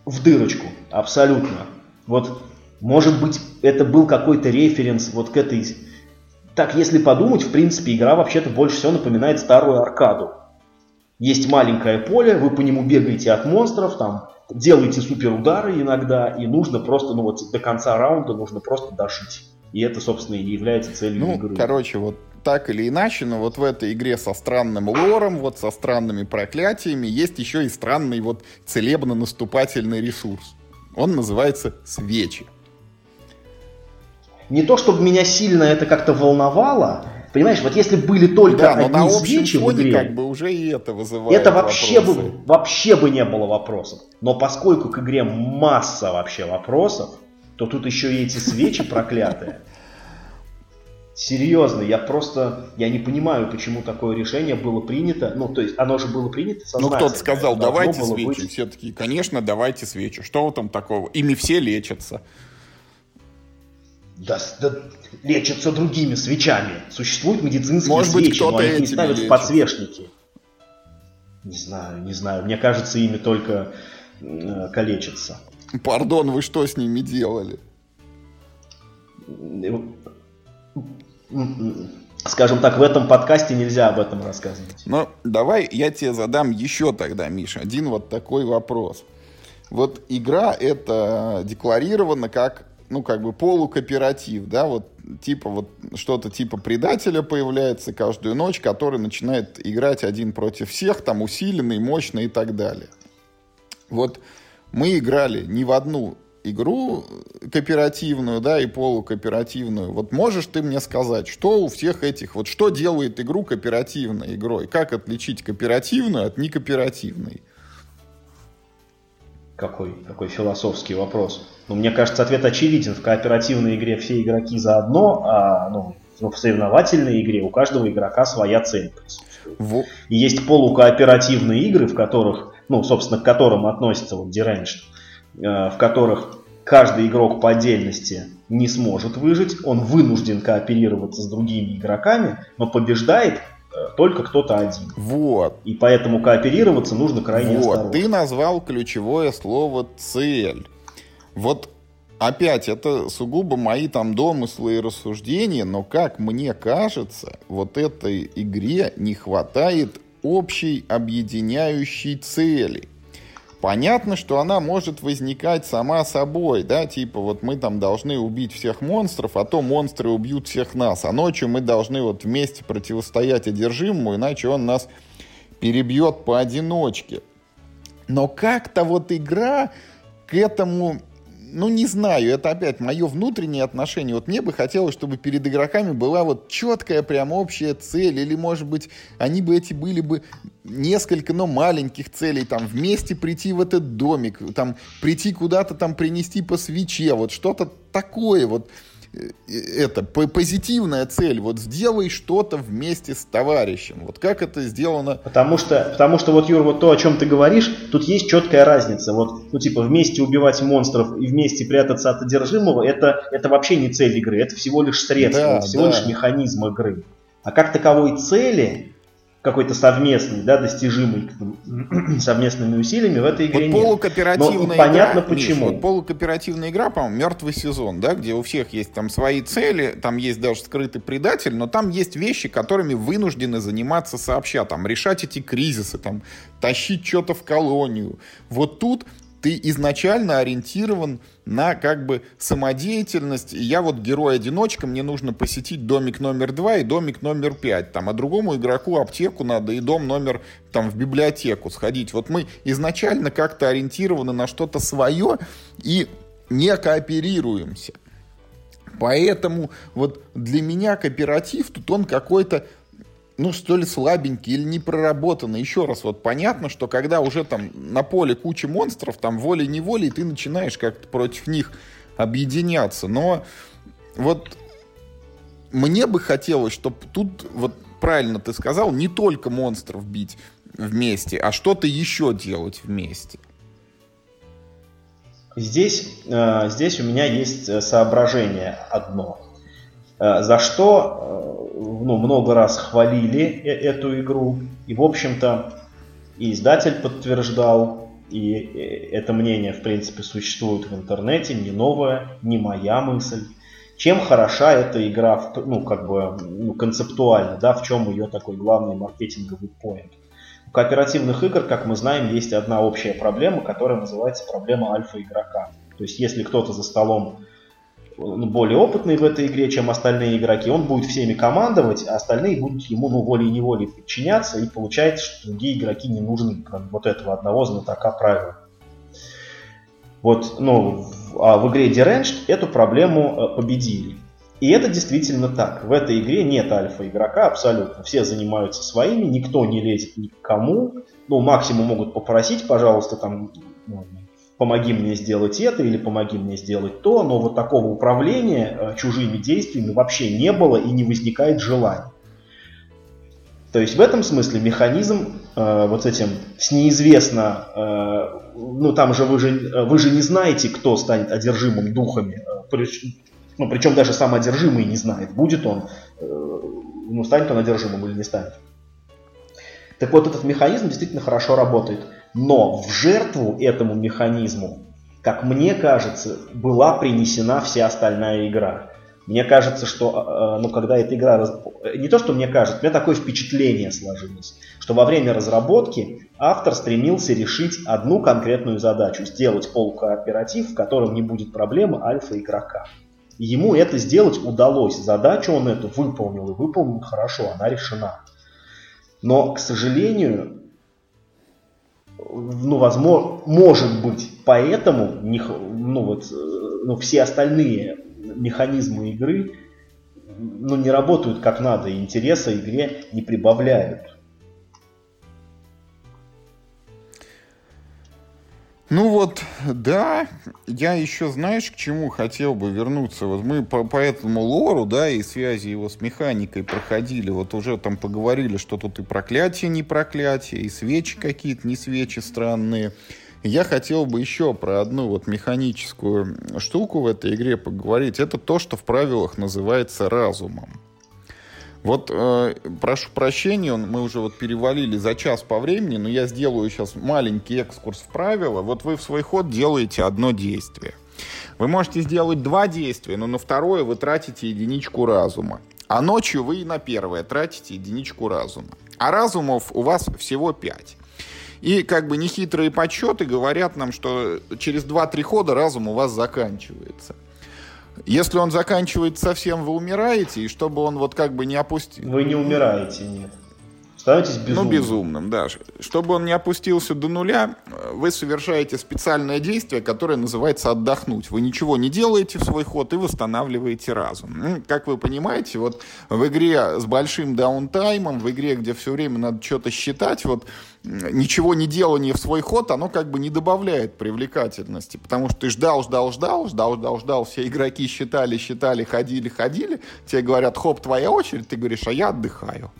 В дырочку, абсолютно. Вот, может быть, это был какой-то референс вот к этой... Так, если подумать, в принципе, игра вообще-то больше всего напоминает старую аркаду. Есть маленькое поле, вы по нему бегаете от монстров, там, делаете суперудары иногда, и нужно просто, ну вот, до конца раунда нужно просто дожить. И это, собственно, и является целью Ну, игры. короче, вот так или иначе, но вот в этой игре со странным лором, вот со странными проклятиями, есть еще и странный вот целебно-наступательный ресурс. Он называется свечи. Не то, чтобы меня сильно это как-то волновало, понимаешь, вот если были только Да, но на одни общем свечи в игре, как бы уже и это вызывает Это вообще вопросы. бы, вообще бы не было вопросов. Но поскольку к игре масса вообще вопросов, то тут еще и эти свечи проклятые. Серьезно, я просто, я не понимаю, почему такое решение было принято. Ну, то есть, оно же было принято Ну, кто-то сказал, давайте свечи. Быть... Все таки конечно, давайте свечи. Что там такого? Ими все лечатся. Да, да лечатся другими свечами. Существуют медицинские Может свечи, быть, но они не ставят лечит. в подсвечники. Не знаю, не знаю. Мне кажется, ими только э, калечатся. Пардон, вы что с ними делали? Скажем так, в этом подкасте нельзя об этом рассказывать. Ну, давай я тебе задам еще тогда, Миша, один вот такой вопрос. Вот игра это декларирована как ну, как бы полукооператив, да, вот типа вот что-то типа предателя появляется каждую ночь, который начинает играть один против всех, там усиленный, мощный и так далее. Вот мы играли не в одну игру кооперативную, да, и полукооперативную. Вот можешь ты мне сказать, что у всех этих, вот что делает игру кооперативной игрой? Как отличить кооперативную от некооперативной? Какой, какой философский вопрос. Ну, мне кажется, ответ очевиден. В кооперативной игре все игроки заодно, а ну, в соревновательной игре у каждого игрока своя цель присутствует. И есть полукооперативные игры, в которых, ну, собственно, к которым относится вот Deranged, в которых каждый игрок по отдельности не сможет выжить, он вынужден кооперироваться с другими игроками, но побеждает Э, только кто-то один. Вот. И поэтому кооперироваться нужно крайне вот. осторожно. Ты назвал ключевое слово «цель». Вот опять, это сугубо мои там домыслы и рассуждения, но как мне кажется, вот этой игре не хватает общей объединяющей цели. Понятно, что она может возникать сама собой, да, типа вот мы там должны убить всех монстров, а то монстры убьют всех нас, а ночью мы должны вот вместе противостоять одержимому, иначе он нас перебьет поодиночке. Но как-то вот игра к этому ну, не знаю, это опять мое внутреннее отношение. Вот мне бы хотелось, чтобы перед игроками была вот четкая прям общая цель, или, может быть, они бы эти были бы несколько, но маленьких целей, там, вместе прийти в этот домик, там, прийти куда-то там принести по свече, вот что-то такое вот, это позитивная цель. Вот сделай что-то вместе с товарищем. Вот как это сделано? Потому что, потому что вот, Юр, вот то, о чем ты говоришь, тут есть четкая разница. Вот, ну, типа, вместе убивать монстров и вместе прятаться от одержимого, это, это вообще не цель игры, это всего лишь средство, да, всего да. лишь механизм игры. А как таковой цели какой-то совместный, да, достижимый <clears throat> совместными усилиями в этой игре вот полукооперативная нет. Но понятно игра, почему. Миш, вот полукооперативная игра, по-моему, мертвый сезон, да, где у всех есть там свои цели, там есть даже скрытый предатель, но там есть вещи, которыми вынуждены заниматься сообща, там решать эти кризисы, там тащить что-то в колонию. Вот тут ты изначально ориентирован на как бы самодеятельность. Я вот герой-одиночка, мне нужно посетить домик номер два и домик номер пять. Там, а другому игроку аптеку надо и дом номер там в библиотеку сходить. Вот мы изначально как-то ориентированы на что-то свое и не кооперируемся. Поэтому вот для меня кооператив тут он какой-то ну, что ли, слабенький или не проработанный. Еще раз, вот понятно, что когда уже там на поле куча монстров, там волей-неволей ты начинаешь как-то против них объединяться. Но вот мне бы хотелось, чтобы тут, вот правильно ты сказал, не только монстров бить вместе, а что-то еще делать вместе. Здесь, э, здесь у меня есть э, соображение одно. Э, за что э, ну, много раз хвалили э, эту игру. И, в общем-то, и издатель подтверждал, и это мнение, в принципе, существует в интернете, не новое, не моя мысль. Чем хороша эта игра, ну, как бы, ну, концептуально, да, в чем ее такой главный маркетинговый поинт. У кооперативных игр, как мы знаем, есть одна общая проблема, которая называется проблема альфа-игрока. То есть, если кто-то за столом более опытный в этой игре, чем остальные игроки, он будет всеми командовать, а остальные будут ему ну, волей-неволей подчиняться, и получается, что другие игроки не нужны, кроме вот этого одного знатока правил. Вот, ну, а в игре Deranged эту проблему э, победили. И это действительно так. В этой игре нет альфа-игрока абсолютно. Все занимаются своими, никто не лезет ни к кому. Ну, максимум могут попросить, пожалуйста, там, ну, помоги мне сделать это или помоги мне сделать то, но вот такого управления э, чужими действиями вообще не было и не возникает желания. То есть в этом смысле механизм э, вот этим с неизвестно, э, ну там же вы же вы же не знаете, кто станет одержимым духами, э, ну причем даже сам одержимый не знает, будет он, э, ну станет он одержимым или не станет. Так вот этот механизм действительно хорошо работает. Но в жертву этому механизму, как мне кажется, была принесена вся остальная игра. Мне кажется, что э, ну, когда эта игра... Не то, что мне кажется, у меня такое впечатление сложилось, что во время разработки автор стремился решить одну конкретную задачу. Сделать полукооператив, в котором не будет проблемы альфа-игрока. Ему это сделать удалось. Задачу он эту выполнил и выполнил хорошо, она решена. Но, к сожалению, ну, возможно, может быть, поэтому ну, вот, э, ну, все остальные механизмы игры ну, не работают как надо, и интереса игре не прибавляют. Ну вот, да, я еще, знаешь, к чему хотел бы вернуться. Вот мы по, по этому лору, да, и связи его с механикой проходили. Вот уже там поговорили, что тут и проклятие, не проклятие, и свечи какие-то, не свечи странные. Я хотел бы еще про одну вот механическую штуку в этой игре поговорить. Это то, что в правилах называется разумом. Вот э, прошу прощения, мы уже вот перевалили за час по времени, но я сделаю сейчас маленький экскурс в правила. Вот вы в свой ход делаете одно действие. Вы можете сделать два действия, но на второе вы тратите единичку разума. А ночью вы и на первое тратите единичку разума. А разумов у вас всего пять. И как бы нехитрые подсчеты говорят нам, что через 2-3 хода разум у вас заканчивается. Если он заканчивает совсем, вы умираете, и чтобы он вот как бы не опустил... Вы не умираете, нет. Становитесь безумным. Ну, безумным, да. Чтобы он не опустился до нуля, вы совершаете специальное действие, которое называется отдохнуть. Вы ничего не делаете в свой ход и восстанавливаете разум. Ну, как вы понимаете, вот в игре с большим даунтаймом, в игре, где все время надо что-то считать, вот ничего не делание в свой ход, оно как бы не добавляет привлекательности, потому что ты ждал, ждал, ждал, ждал, ждал, ждал, все игроки считали, считали, ходили, ходили, тебе говорят, хоп, твоя очередь, ты говоришь, а я отдыхаю.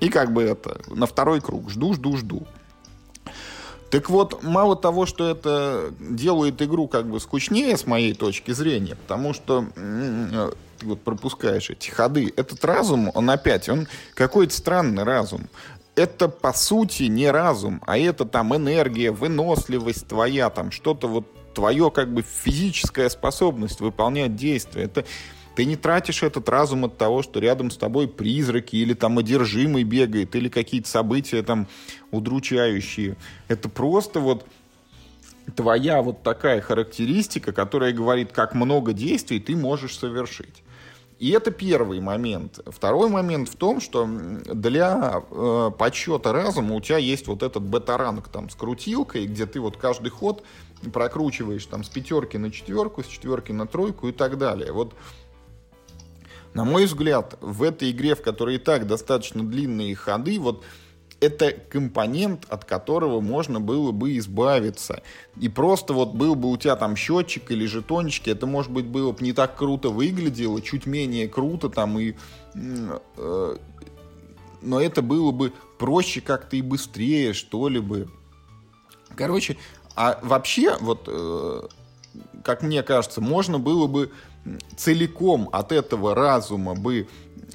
И как бы это, на второй круг, жду, жду, жду. Так вот, мало того, что это делает игру как бы скучнее с моей точки зрения, потому что ты вот пропускаешь эти ходы. Этот разум, он опять, он какой-то странный разум. Это по сути не разум, а это там энергия, выносливость твоя, там что-то вот твое как бы физическая способность выполнять действия. Это ты не тратишь этот разум от того, что рядом с тобой призраки или там одержимый бегает, или какие-то события там удручающие. Это просто вот твоя вот такая характеристика, которая говорит, как много действий ты можешь совершить. И это первый момент. Второй момент в том, что для э, подсчета разума у тебя есть вот этот бета-ранг там с крутилкой, где ты вот каждый ход прокручиваешь там с пятерки на четверку, с четверки на тройку и так далее. Вот на мой взгляд, в этой игре, в которой и так достаточно длинные ходы, вот это компонент, от которого можно было бы избавиться. И просто вот был бы у тебя там счетчик или жетончики, это, может быть, было бы не так круто выглядело, чуть менее круто там и... Э, но это было бы проще как-то и быстрее, что ли бы. Короче, а вообще, вот, э, как мне кажется, можно было бы целиком от этого разума бы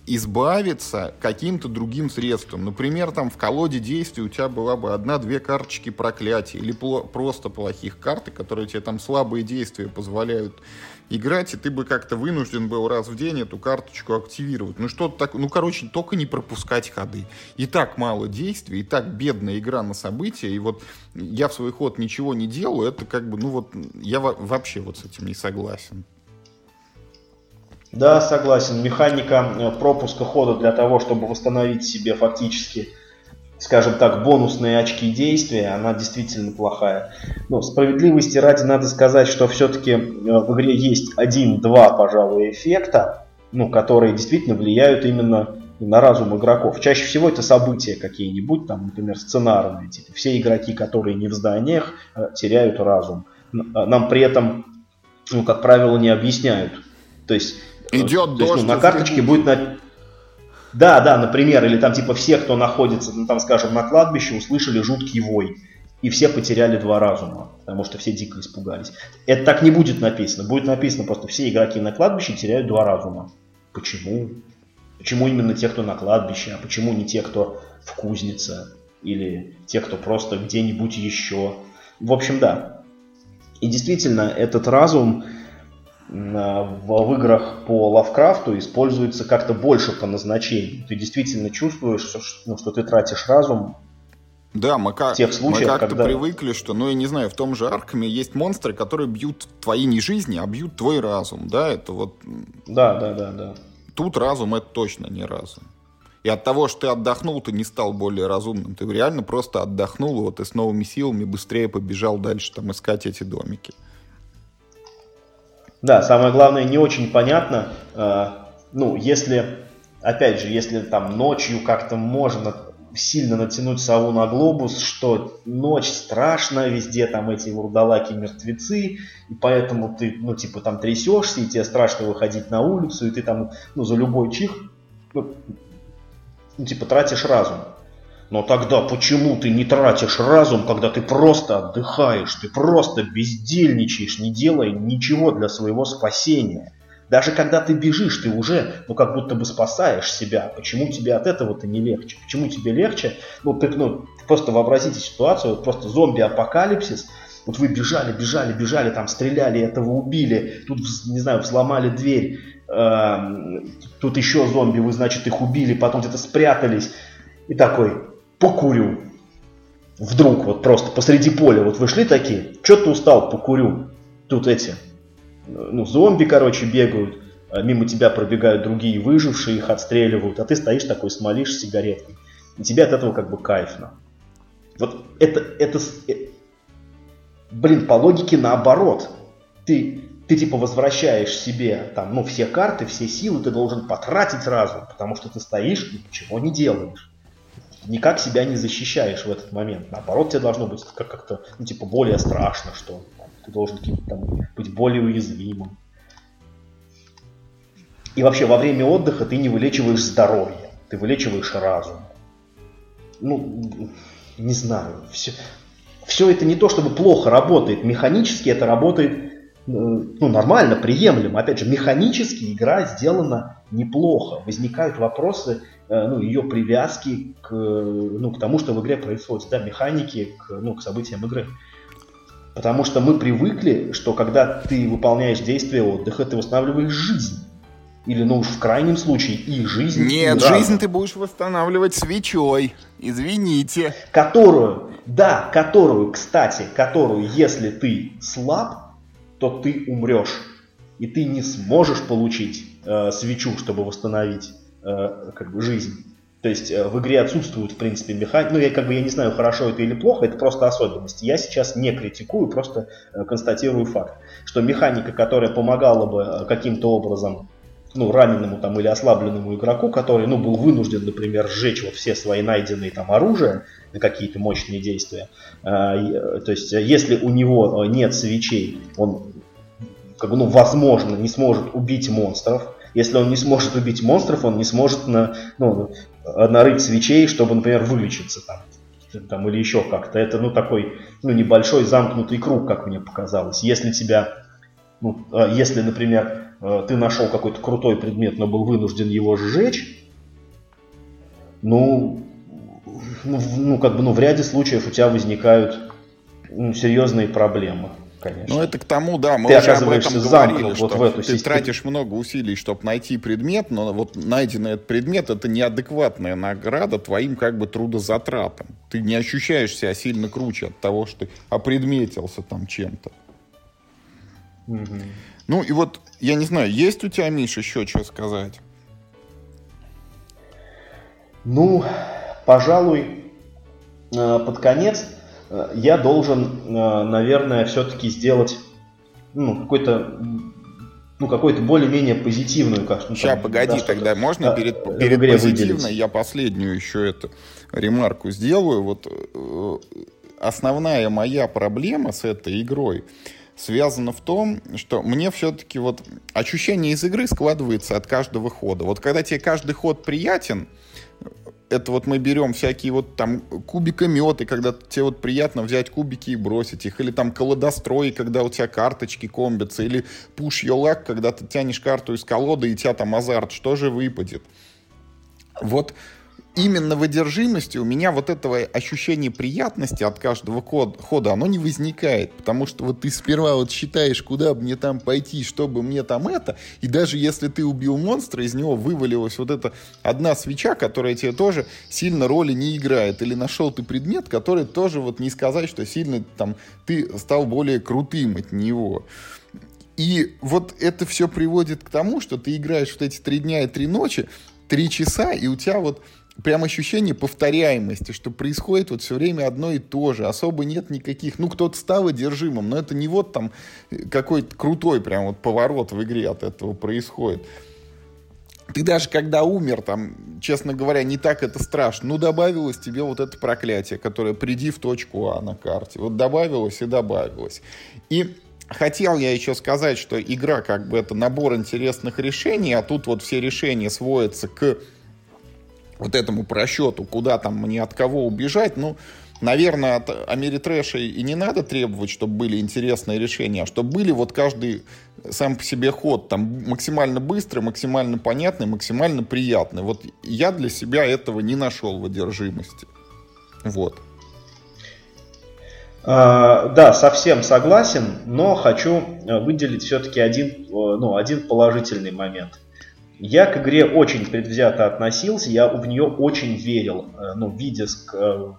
избавиться каким-то другим средством. Например, там в колоде действий у тебя была бы одна-две карточки проклятия или просто плохих карты, которые тебе там слабые действия позволяют играть, и ты бы как-то вынужден был раз в день эту карточку активировать. Ну что-то так, ну короче, только не пропускать ходы. И так мало действий, и так бедная игра на события, и вот я в свой ход ничего не делаю, это как бы, ну вот, я вообще вот с этим не согласен. Да, согласен. Механика э, пропуска хода для того, чтобы восстановить себе фактически, скажем так, бонусные очки действия, она действительно плохая. Но справедливости ради надо сказать, что все-таки э, в игре есть один-два, пожалуй, эффекта, ну, которые действительно влияют именно на разум игроков. Чаще всего это события какие-нибудь, там, например, сценарные. Типа все игроки, которые не в зданиях, э, теряют разум. нам при этом, ну, как правило, не объясняют. То есть, Идет то есть, ну, на карточке будет на... Да, да, например, или там типа все, кто находится, ну, там, скажем, на кладбище, услышали жуткий вой. И все потеряли два разума, потому что все дико испугались. Это так не будет написано. Будет написано просто все игроки на кладбище теряют два разума. Почему? Почему именно те, кто на кладбище, а почему не те, кто в кузнице? Или те, кто просто где-нибудь еще? В общем, да. И действительно, этот разум в, играх по Лавкрафту используется как-то больше по назначению. Ты действительно чувствуешь, что, ну, что ты тратишь разум да, мы, как, тех случаев, мы как-то когда... привыкли, что, ну, я не знаю, в том же Аркаме есть монстры, которые бьют твои не жизни, а бьют твой разум, да, это вот... Да, да, да, да. Тут разум — это точно не разум. И от того, что ты отдохнул, ты не стал более разумным. Ты реально просто отдохнул, и вот и с новыми силами быстрее побежал дальше там искать эти домики. Да, самое главное, не очень понятно, э, ну, если, опять же, если там ночью как-то можно сильно натянуть сову на глобус, что ночь страшно, везде там эти вурдалаки мертвецы, и поэтому ты, ну, типа, там трясешься, и тебе страшно выходить на улицу, и ты там, ну, за любой чих, ну, ну типа, тратишь разум. Но тогда почему ты не тратишь разум, когда ты просто отдыхаешь, ты просто бездельничаешь, не делая ничего для своего спасения? Даже когда ты бежишь, ты уже, ну, как будто бы спасаешь себя. Почему тебе от этого-то не легче? Почему тебе легче? Ну, ты, ну, просто вообразите ситуацию, вот просто зомби-апокалипсис. Вот вы бежали, бежали, бежали, там стреляли, этого убили, тут, не знаю, взломали дверь, э, тут еще зомби, вы, значит, их убили, потом где-то спрятались. И такой, покурю. Вдруг, вот просто посреди поля, вот вы шли такие, что ты устал, покурю. Тут эти ну, зомби, короче, бегают, а мимо тебя пробегают другие выжившие, их отстреливают, а ты стоишь такой, смолишь сигареткой. И тебе от этого как бы кайфно. Вот это, это, э, блин, по логике наоборот. Ты, ты типа возвращаешь себе там, ну, все карты, все силы ты должен потратить разум, потому что ты стоишь и ничего не делаешь. Никак себя не защищаешь в этот момент. Наоборот, тебе должно быть как-то, ну, типа, более страшно, что. Ты должен там, быть более уязвимым. И вообще во время отдыха ты не вылечиваешь здоровье, ты вылечиваешь разум. Ну, не знаю, все, все это не то чтобы плохо работает, механически это работает э, ну, нормально, приемлемо. Опять же, механически игра сделана неплохо. Возникают вопросы ну, ее привязки к, ну, к тому, что в игре происходит, да, механики к, ну, к событиям игры. Потому что мы привыкли, что когда ты выполняешь действие отдыха, ты восстанавливаешь жизнь. Или, ну уж в крайнем случае, и жизнь. Нет, и жизнь ты будешь восстанавливать свечой. Извините. Которую, да, которую, кстати, которую, если ты слаб, то ты умрешь. И ты не сможешь получить э, свечу, чтобы восстановить э, как бы жизнь. То есть э, в игре отсутствует, в принципе, механика. Ну, я как бы я не знаю, хорошо это или плохо, это просто особенность. Я сейчас не критикую, просто э, констатирую факт, что механика, которая помогала бы каким-то образом ну, раненому там или ослабленному игроку, который, ну, был вынужден, например, сжечь вот все свои найденные там оружия на какие-то мощные действия. То есть, если у него нет свечей, он, как бы, ну, возможно, не сможет убить монстров, если он не сможет убить монстров, он не сможет на, ну, нарыть свечей, чтобы, например, вылечиться там, там или еще как-то. Это, ну, такой, ну, небольшой замкнутый круг, как мне показалось. Если тебя, ну, а, если, например, э, ты нашел какой-то крутой предмет, но был вынужден его сжечь, ну, ну, ну, как бы, ну, в ряде случаев у тебя возникают ну, серьезные проблемы конечно. Ну, это к тому, да, мы ты уже об этом говорили, что вот в эту ты систему. тратишь много усилий, чтобы найти предмет, но вот найденный этот предмет — это неадекватная награда твоим как бы трудозатратам. Ты не ощущаешь себя сильно круче от того, что ты опредметился там чем-то. Угу. Ну, и вот, я не знаю, есть у тебя, Миша, еще что сказать? Ну, пожалуй, э, под конец я должен, э, наверное, все-таки сделать ну, какой-то ну, какой-то более-менее позитивную, как ну, Сейчас, погоди, да, тогда можно да, перед, перед позитивной выделить. я последнюю еще эту ремарку сделаю. Вот э, основная моя проблема с этой игрой связано в том, что мне все-таки вот ощущение из игры складывается от каждого хода. Вот когда тебе каждый ход приятен, это вот мы берем всякие вот там кубикометы, когда тебе вот приятно взять кубики и бросить их, или там колодострои, когда у тебя карточки комбятся, или your luck, когда ты тянешь карту из колоды, и у тебя там азарт, что же выпадет. Вот именно в одержимости у меня вот этого ощущения приятности от каждого хода, оно не возникает, потому что вот ты сперва вот считаешь, куда мне там пойти, чтобы мне там это, и даже если ты убил монстра, из него вывалилась вот эта одна свеча, которая тебе тоже сильно роли не играет, или нашел ты предмет, который тоже вот не сказать, что сильно там ты стал более крутым от него. И вот это все приводит к тому, что ты играешь вот эти три дня и три ночи, три часа, и у тебя вот прям ощущение повторяемости, что происходит вот все время одно и то же, особо нет никаких, ну, кто-то стал одержимым, но это не вот там какой-то крутой прям вот поворот в игре от этого происходит. Ты даже когда умер, там, честно говоря, не так это страшно. Ну, добавилось тебе вот это проклятие, которое приди в точку А на карте. Вот добавилось и добавилось. И хотел я еще сказать, что игра как бы это набор интересных решений, а тут вот все решения сводятся к вот этому просчету, куда там мне от кого убежать, ну, наверное, от Америтрэша и не надо требовать, чтобы были интересные решения, а чтобы были вот каждый сам по себе ход там максимально быстрый, максимально понятный, максимально приятный. Вот я для себя этого не нашел в одержимости. Вот. А, да, совсем согласен, но хочу выделить все-таки один, ну, один положительный момент. Я к игре очень предвзято относился, я в нее очень верил, э, ну, видя, э,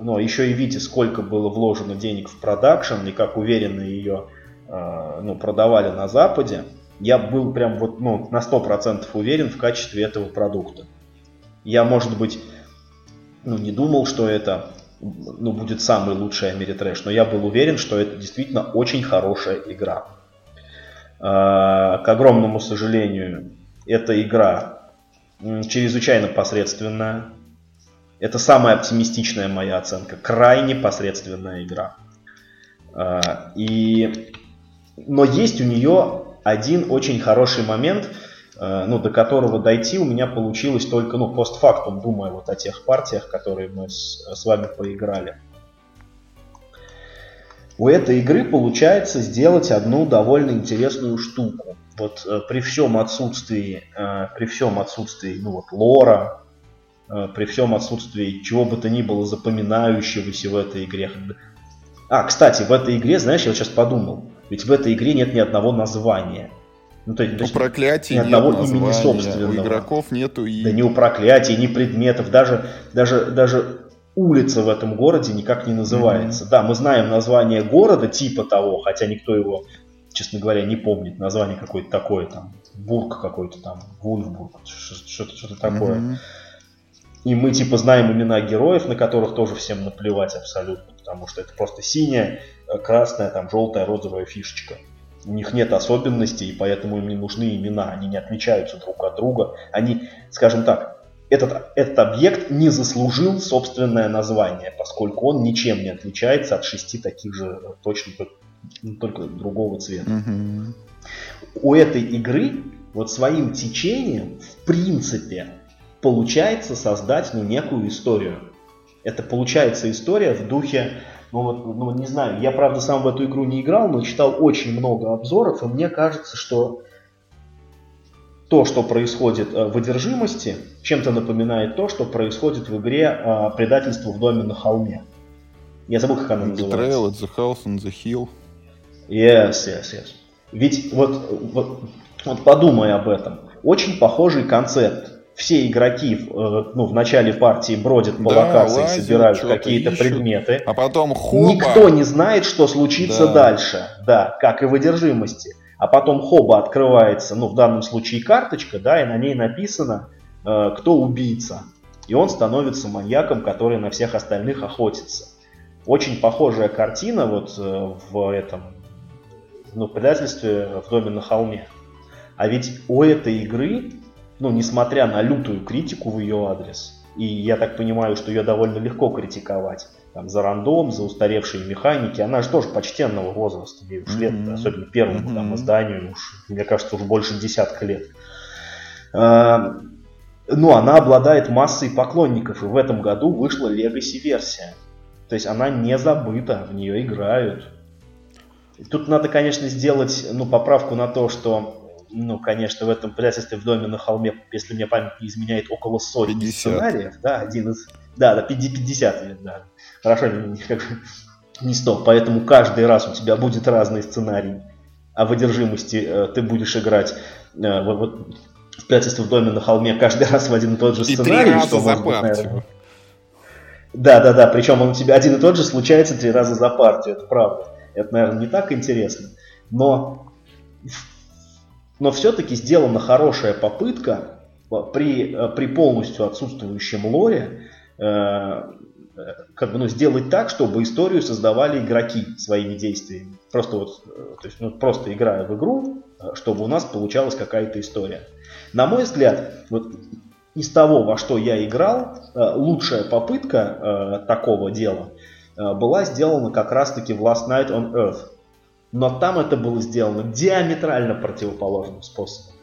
ну, еще и видя, сколько было вложено денег в продакшн и как уверенно ее э, ну, продавали на Западе, я был прям вот ну, на 100% уверен в качестве этого продукта. Я, может быть, ну, не думал, что это ну, будет самый лучший Америтрэш, но я был уверен, что это действительно очень хорошая игра. А, к огромному сожалению, эта игра чрезвычайно посредственная. Это самая оптимистичная моя оценка. Крайне посредственная игра. А, и... Но есть у нее один очень хороший момент, а, ну, до которого дойти у меня получилось только ну, постфактум, думая вот о тех партиях, которые мы с, с вами поиграли у этой игры получается сделать одну довольно интересную штуку. Вот э, при всем отсутствии, э, при всем отсутствии, ну вот, лора, э, при всем отсутствии чего бы то ни было запоминающегося в этой игре. А, кстати, в этой игре, знаешь, я вот сейчас подумал, ведь в этой игре нет ни одного названия. Ну, то, то у проклятий ни одного нет имени собственного. У игроков нету и... Да ни у проклятий, ни предметов, даже, даже, даже улица в этом городе никак не называется. Mm-hmm. Да, мы знаем название города типа того, хотя никто его, честно говоря, не помнит. Название какое-то такое, там, Бург какой-то там, Вульфбург, что-то, что-то такое. Mm-hmm. И мы типа знаем имена героев, на которых тоже всем наплевать абсолютно, потому что это просто синяя, э, красная, там, желтая, розовая фишечка. У них нет особенностей, и поэтому им не нужны имена, они не отличаются друг от друга. Они, скажем так, этот, этот объект не заслужил собственное название, поскольку он ничем не отличается от шести таких же точно ну, только другого цвета. Mm-hmm. У этой игры вот своим течением в принципе получается создать ну, некую историю. Это получается история в духе, ну вот, ну не знаю, я правда сам в эту игру не играл, но читал очень много обзоров, и мне кажется, что то, что происходит э, в одержимости, чем-то напоминает то, что происходит в игре э, «Предательство в доме на холме». Я забыл, как она называется. Betrayal at the house on the hill. Yes, yes, yes. Ведь вот, вот, вот подумай об этом. Очень похожий концепт. Все игроки э, ну, в начале партии бродят по да, локации, лазят, собирают какие-то предметы. А потом хоба. Никто не знает, что случится да. дальше. Да, как и в одержимости а потом хоба открывается, ну в данном случае карточка, да, и на ней написано, э, кто убийца. И он становится маньяком, который на всех остальных охотится. Очень похожая картина вот э, в этом, ну, в предательстве в доме на холме. А ведь у этой игры, ну, несмотря на лютую критику в ее адрес, и я так понимаю, что ее довольно легко критиковать, там, за рандом, за устаревшие механики. Она же тоже почтенного возраста, ей уж лет, mm-hmm. особенно первому mm-hmm. там, изданию, уж, мне кажется, уже больше десятка лет. А, ну, она обладает массой поклонников, и в этом году вышла Legacy-версия. То есть она не забыта, в нее играют. Тут надо, конечно, сделать ну, поправку на то, что, ну, конечно, в этом предательстве в доме на холме, если мне память не изменяет, около сотни 50. сценариев. Да, один из... Да, да, 50, да. Хорошо, не, как, не 100. Поэтому каждый раз у тебя будет разный сценарий. А в одержимости э, ты будешь играть э, вот, вот, в предательстве в доме на холме каждый раз в один и тот же сценарий. И три раза что, за может, наверное, да, да, да. Причем он у тебя один и тот же случается три раза за партию, это правда. Это, наверное, не так интересно. Но, но все-таки сделана хорошая попытка при, при полностью отсутствующем лоре э, как бы, ну, сделать так, чтобы историю создавали игроки своими действиями. Просто вот, э, то есть, ну, просто играя в игру, э, чтобы у нас получалась какая-то история. На мой взгляд, вот из того, во что я играл, э, лучшая попытка такого дела была сделана как раз-таки в Last Night on Earth. Но там это было сделано диаметрально противоположным способом.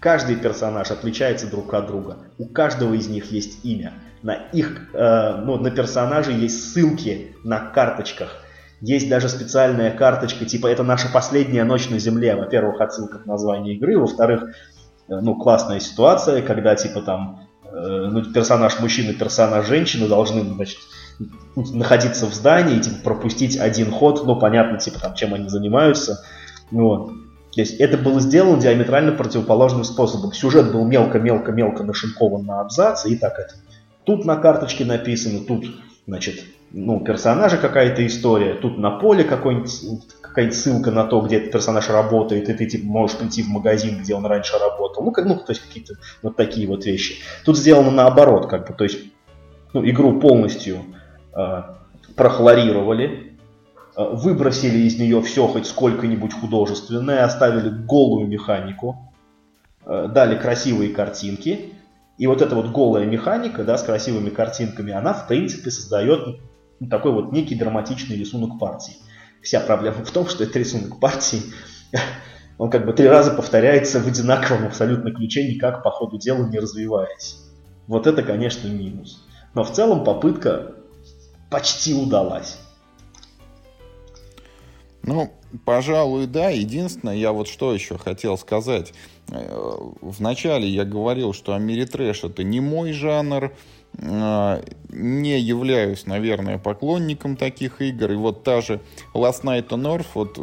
Каждый персонаж отличается друг от друга. У каждого из них есть имя. На их, э, ну, на персонажей есть ссылки на карточках. Есть даже специальная карточка, типа это наша последняя ночь на Земле. Во-первых, отсылка к названию игры. Во-вторых, э, ну, классная ситуация, когда типа там э, ну, персонаж мужчина, персонаж женщина должны, значит, находиться в здании и типа, пропустить один ход, ну, понятно, типа, там, чем они занимаются. Вот. То есть это было сделано диаметрально противоположным способом. Сюжет был мелко-мелко-мелко нашинкован на абзацы, и так это Тут на карточке написано, тут, значит, ну, персонажа какая-то история, тут на поле какой-нибудь какая-нибудь ссылка на то, где этот персонаж работает, и ты типа, можешь прийти в магазин, где он раньше работал. Ну, как, ну, то есть какие-то вот такие вот вещи. Тут сделано наоборот, как бы, то есть ну, игру полностью э, прохлорировали, э, выбросили из нее все хоть сколько-нибудь художественное, оставили голую механику, э, дали красивые картинки, и вот эта вот голая механика, да, с красивыми картинками, она, в принципе, создает ну, такой вот некий драматичный рисунок партии. Вся проблема в том, что этот рисунок партии, <laughs> он как бы три раза повторяется в одинаковом абсолютно ключе, никак по ходу дела не развиваясь. Вот это, конечно, минус. Но в целом попытка почти удалась. Ну, пожалуй, да. Единственное, я вот что еще хотел сказать. Э, вначале я говорил, что Америтрэш это не мой жанр, э, не являюсь, наверное, поклонником таких игр. И вот та же Last Night on Earth, вот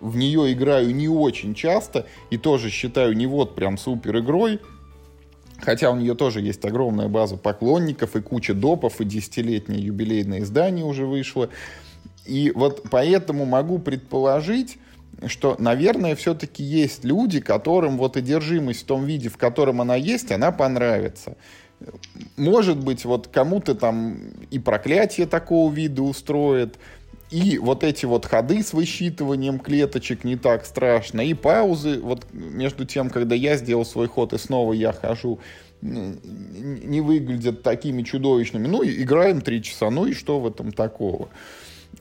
в нее играю не очень часто и тоже считаю не вот прям супер игрой. Хотя у нее тоже есть огромная база поклонников и куча допов, и десятилетнее юбилейное издание уже вышло. И вот поэтому могу предположить, что, наверное, все-таки есть люди, которым вот одержимость в том виде, в котором она есть, она понравится. Может быть, вот кому-то там и проклятие такого вида устроит, и вот эти вот ходы с высчитыванием клеточек не так страшно, и паузы, вот между тем, когда я сделал свой ход и снова я хожу, не выглядят такими чудовищными. Ну, играем три часа, ну и что в этом такого?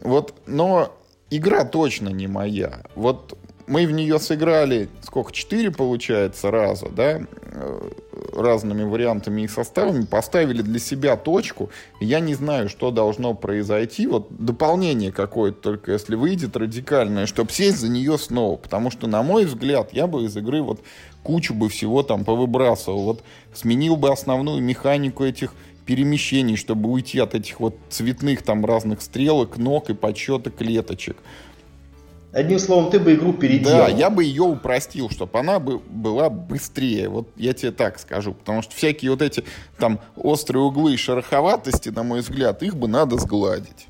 Вот, но игра точно не моя. Вот мы в нее сыграли, сколько, четыре получается раза, да, э, разными вариантами и составами, поставили для себя точку, я не знаю, что должно произойти, вот дополнение какое-то только, если выйдет радикальное, чтобы сесть за нее снова, потому что, на мой взгляд, я бы из игры вот кучу бы всего там повыбрасывал, вот сменил бы основную механику этих перемещений, чтобы уйти от этих вот цветных там разных стрелок, ног и подсчета клеточек. Одним словом, ты бы игру переделал. Да, я бы ее упростил, чтобы она бы была быстрее. Вот я тебе так скажу. Потому что всякие вот эти там острые углы и шероховатости, на мой взгляд, их бы надо сгладить.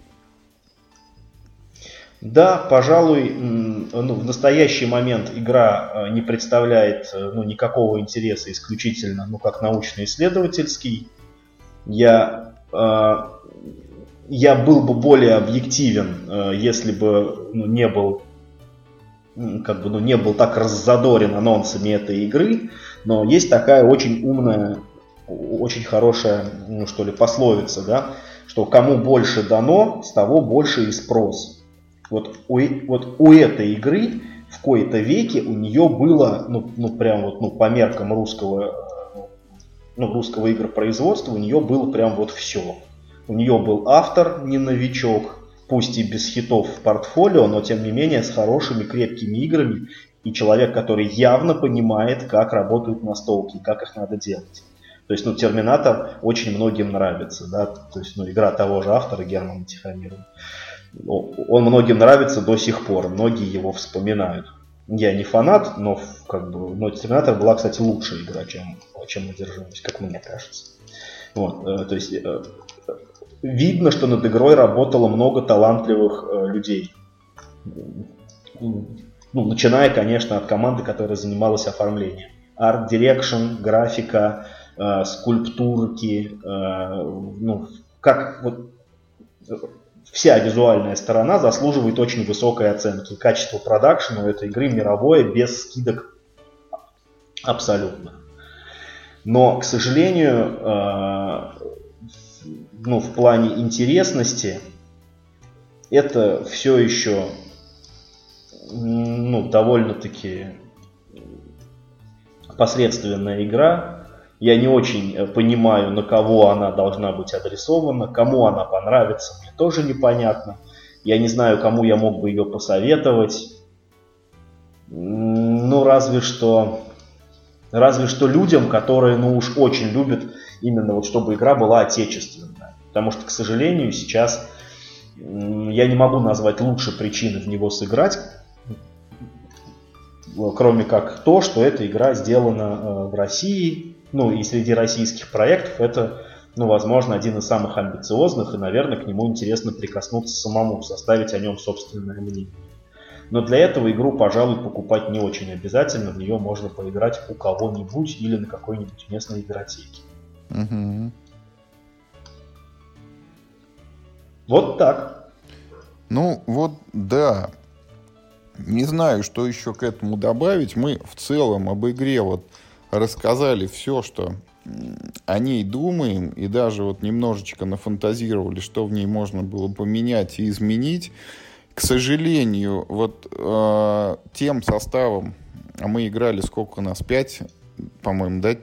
Да, пожалуй, ну, в настоящий момент игра э, не представляет э, ну, никакого интереса исключительно ну, как научно-исследовательский я, э, я был бы более объективен, э, если бы ну, не был как бы, ну, не был так раззадорен анонсами этой игры, но есть такая очень умная, очень хорошая, ну, что ли, пословица, да, что кому больше дано, с того больше и спрос. Вот у, вот у этой игры в кои-то веке у нее было, ну, ну прям вот, ну, по меркам русского, ну, русского игропроизводства, у нее было прям вот все. У нее был автор, не новичок, пусть и без хитов в портфолио, но тем не менее с хорошими крепкими играми и человек, который явно понимает, как работают настолки, как их надо делать. То есть, ну, Терминатор очень многим нравится, да, то есть, ну, игра того же автора Германа Тихомирова. Он многим нравится до сих пор, многие его вспоминают. Я не фанат, но как бы, но Терминатор была, кстати, лучшая игра, чем, чем одержимость, как мне кажется. Вот, э, то есть э, видно, что над игрой работало много талантливых э, людей. Ну, начиная, конечно, от команды, которая занималась оформлением. Direction, графика, э, скульптурки, э, ну, как вот вся визуальная сторона заслуживает очень высокой оценки. Качество продакшена у этой игры мировое, без скидок абсолютно. Но, к сожалению, э, ну, в плане интересности это все еще ну, довольно-таки посредственная игра. Я не очень э, понимаю, на кого она должна быть адресована, кому она понравится, мне тоже непонятно. Я не знаю, кому я мог бы ее посоветовать. Ну, разве что, разве что людям, которые, ну уж очень любят именно вот, чтобы игра была отечественная. Потому что, к сожалению, сейчас я не могу назвать лучше причины в него сыграть, кроме как то, что эта игра сделана э, в России, ну и среди российских проектов это, ну, возможно, один из самых амбициозных, и, наверное, к нему интересно прикоснуться самому, составить о нем собственное мнение. Но для этого игру, пожалуй, покупать не очень обязательно, в нее можно поиграть у кого-нибудь или на какой-нибудь местной игротеке. Угу. Вот так. Ну, вот да. Не знаю, что еще к этому добавить. Мы в целом об игре вот рассказали все, что о ней думаем, и даже вот немножечко нафантазировали, что в ней можно было поменять и изменить. К сожалению, вот э, тем составом, а мы играли сколько у нас, пять, по-моему, да,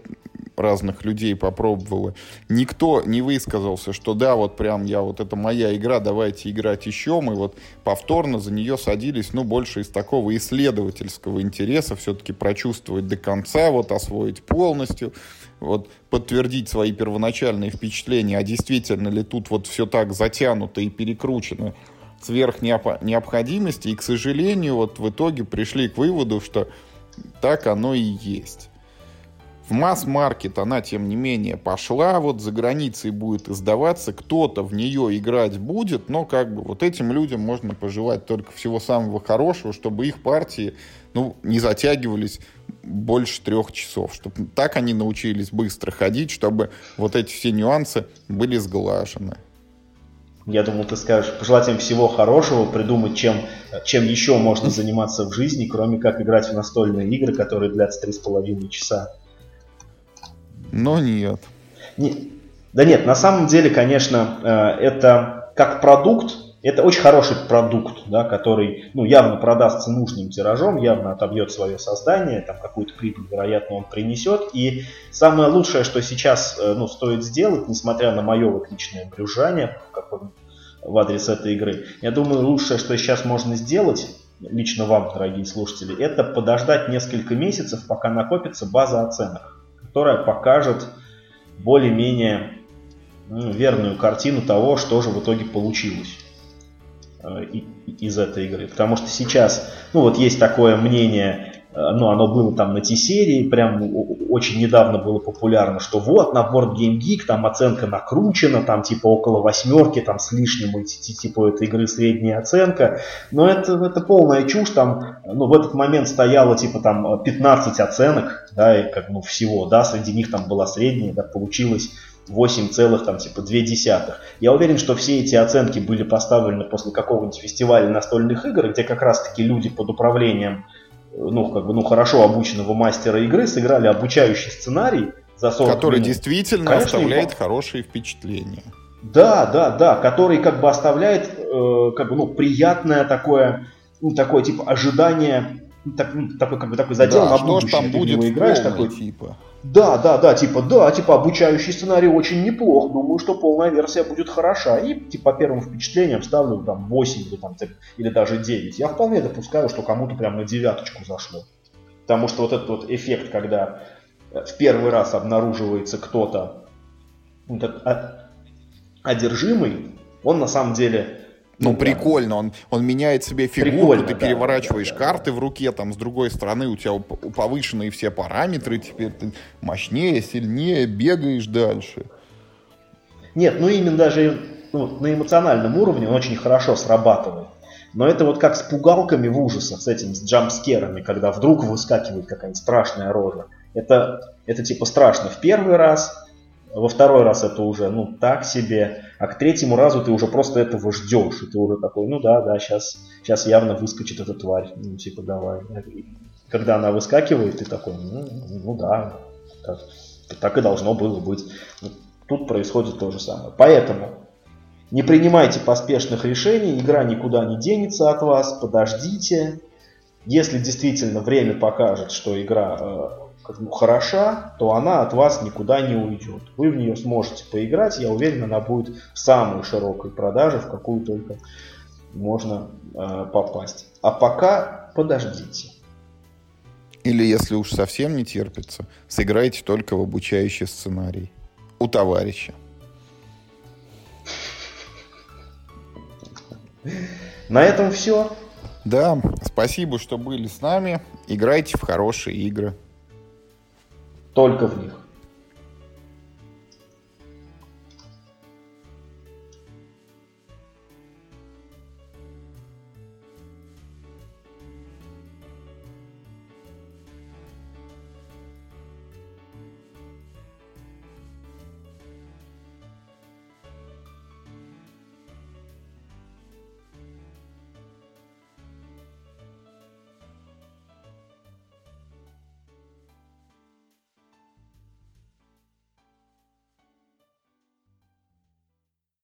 разных людей попробовало. Никто не высказался, что да, вот прям я, вот это моя игра, давайте играть еще. Мы вот повторно за нее садились, ну, больше из такого исследовательского интереса, все-таки прочувствовать до конца, вот освоить полностью, вот подтвердить свои первоначальные впечатления, а действительно ли тут вот все так затянуто и перекручено сверх необходимости. И, к сожалению, вот в итоге пришли к выводу, что так оно и есть. В масс-маркет она, тем не менее, пошла, вот за границей будет издаваться, кто-то в нее играть будет, но как бы вот этим людям можно пожелать только всего самого хорошего, чтобы их партии ну, не затягивались больше трех часов, чтобы так они научились быстро ходить, чтобы вот эти все нюансы были сглажены. Я думал, ты скажешь, пожелать им всего хорошего, придумать, чем, чем еще можно заниматься в жизни, кроме как играть в настольные игры, которые длятся три с половиной часа. Но нет. Не, да нет, на самом деле, конечно, э, это как продукт, это очень хороший продукт, да, который ну, явно продастся нужным тиражом, явно отобьет свое создание, там какую-то прибыль, вероятно, он принесет. И самое лучшее, что сейчас э, ну, стоит сделать, несмотря на мое вот личное брюзжание в адрес этой игры, я думаю, лучшее, что сейчас можно сделать, лично вам, дорогие слушатели, это подождать несколько месяцев, пока накопится база оценок которая покажет более-менее ну, верную картину того, что же в итоге получилось э, из этой игры. Потому что сейчас, ну вот есть такое мнение ну, оно было там на T-серии, прям очень недавно было популярно, что вот на Board Game Geek там оценка накручена, там типа около восьмерки, там с лишним, и, типа этой игры средняя оценка, но это, это полная чушь, там, ну, в этот момент стояло типа там 15 оценок, да, и как, ну, всего, да, среди них там была средняя, да, получилось 8 целых, там, типа, 2 десятых. Я уверен, что все эти оценки были поставлены после какого-нибудь фестиваля настольных игр, где как раз-таки люди под управлением ну, как бы, ну, хорошо обученного мастера игры сыграли обучающий сценарий за 40 Который минут. действительно Конечно, оставляет хорошие впечатления. Да, да, да, который как бы оставляет э, как бы, ну, приятное такое, ну, такое типа ожидание, так, ну, такой как бы такой задел да, на что будущее. ж там будет играешь такой, типа. Да, да, да, типа, да, типа, обучающий сценарий очень неплох, думаю, что полная версия будет хороша. И, типа, по первым впечатлениям ставлю там 8 или, там, или даже 9. Я вполне допускаю, что кому-то прям на девяточку зашло. Потому что вот этот вот эффект, когда э, в первый раз обнаруживается кто-то ну, этот, а- одержимый, он на самом деле... Ну, да, прикольно, он, он меняет себе фигуру, Прикольно, ты да, переворачиваешь да, да, карты в руке, там, с другой стороны у тебя повышенные все параметры, теперь ты мощнее, сильнее, бегаешь дальше. Нет, ну именно даже ну, на эмоциональном уровне он очень хорошо срабатывает. Но это вот как с пугалками в ужасах, с этими, с джампскерами, когда вдруг выскакивает какая-нибудь страшная рожа. Это, это типа страшно в первый раз, во второй раз это уже, ну, так себе, а к третьему разу ты уже просто этого ждешь, и ты уже такой, ну да, да, сейчас, сейчас явно выскочит эта тварь, ну, типа, давай. Когда она выскакивает, ты такой, ну, ну да, так, так и должно было быть. Тут происходит то же самое. Поэтому не принимайте поспешных решений, игра никуда не денется от вас, подождите. Если действительно время покажет, что игра бы хороша, то она от вас никуда не уйдет. Вы в нее сможете поиграть, я уверен, она будет в самой широкой продаже, в какую только можно э, попасть. А пока подождите. Или, если уж совсем не терпится, сыграйте только в обучающий сценарий. У товарища. На этом все. Да, спасибо, что были с нами. Играйте в хорошие игры. Только в них.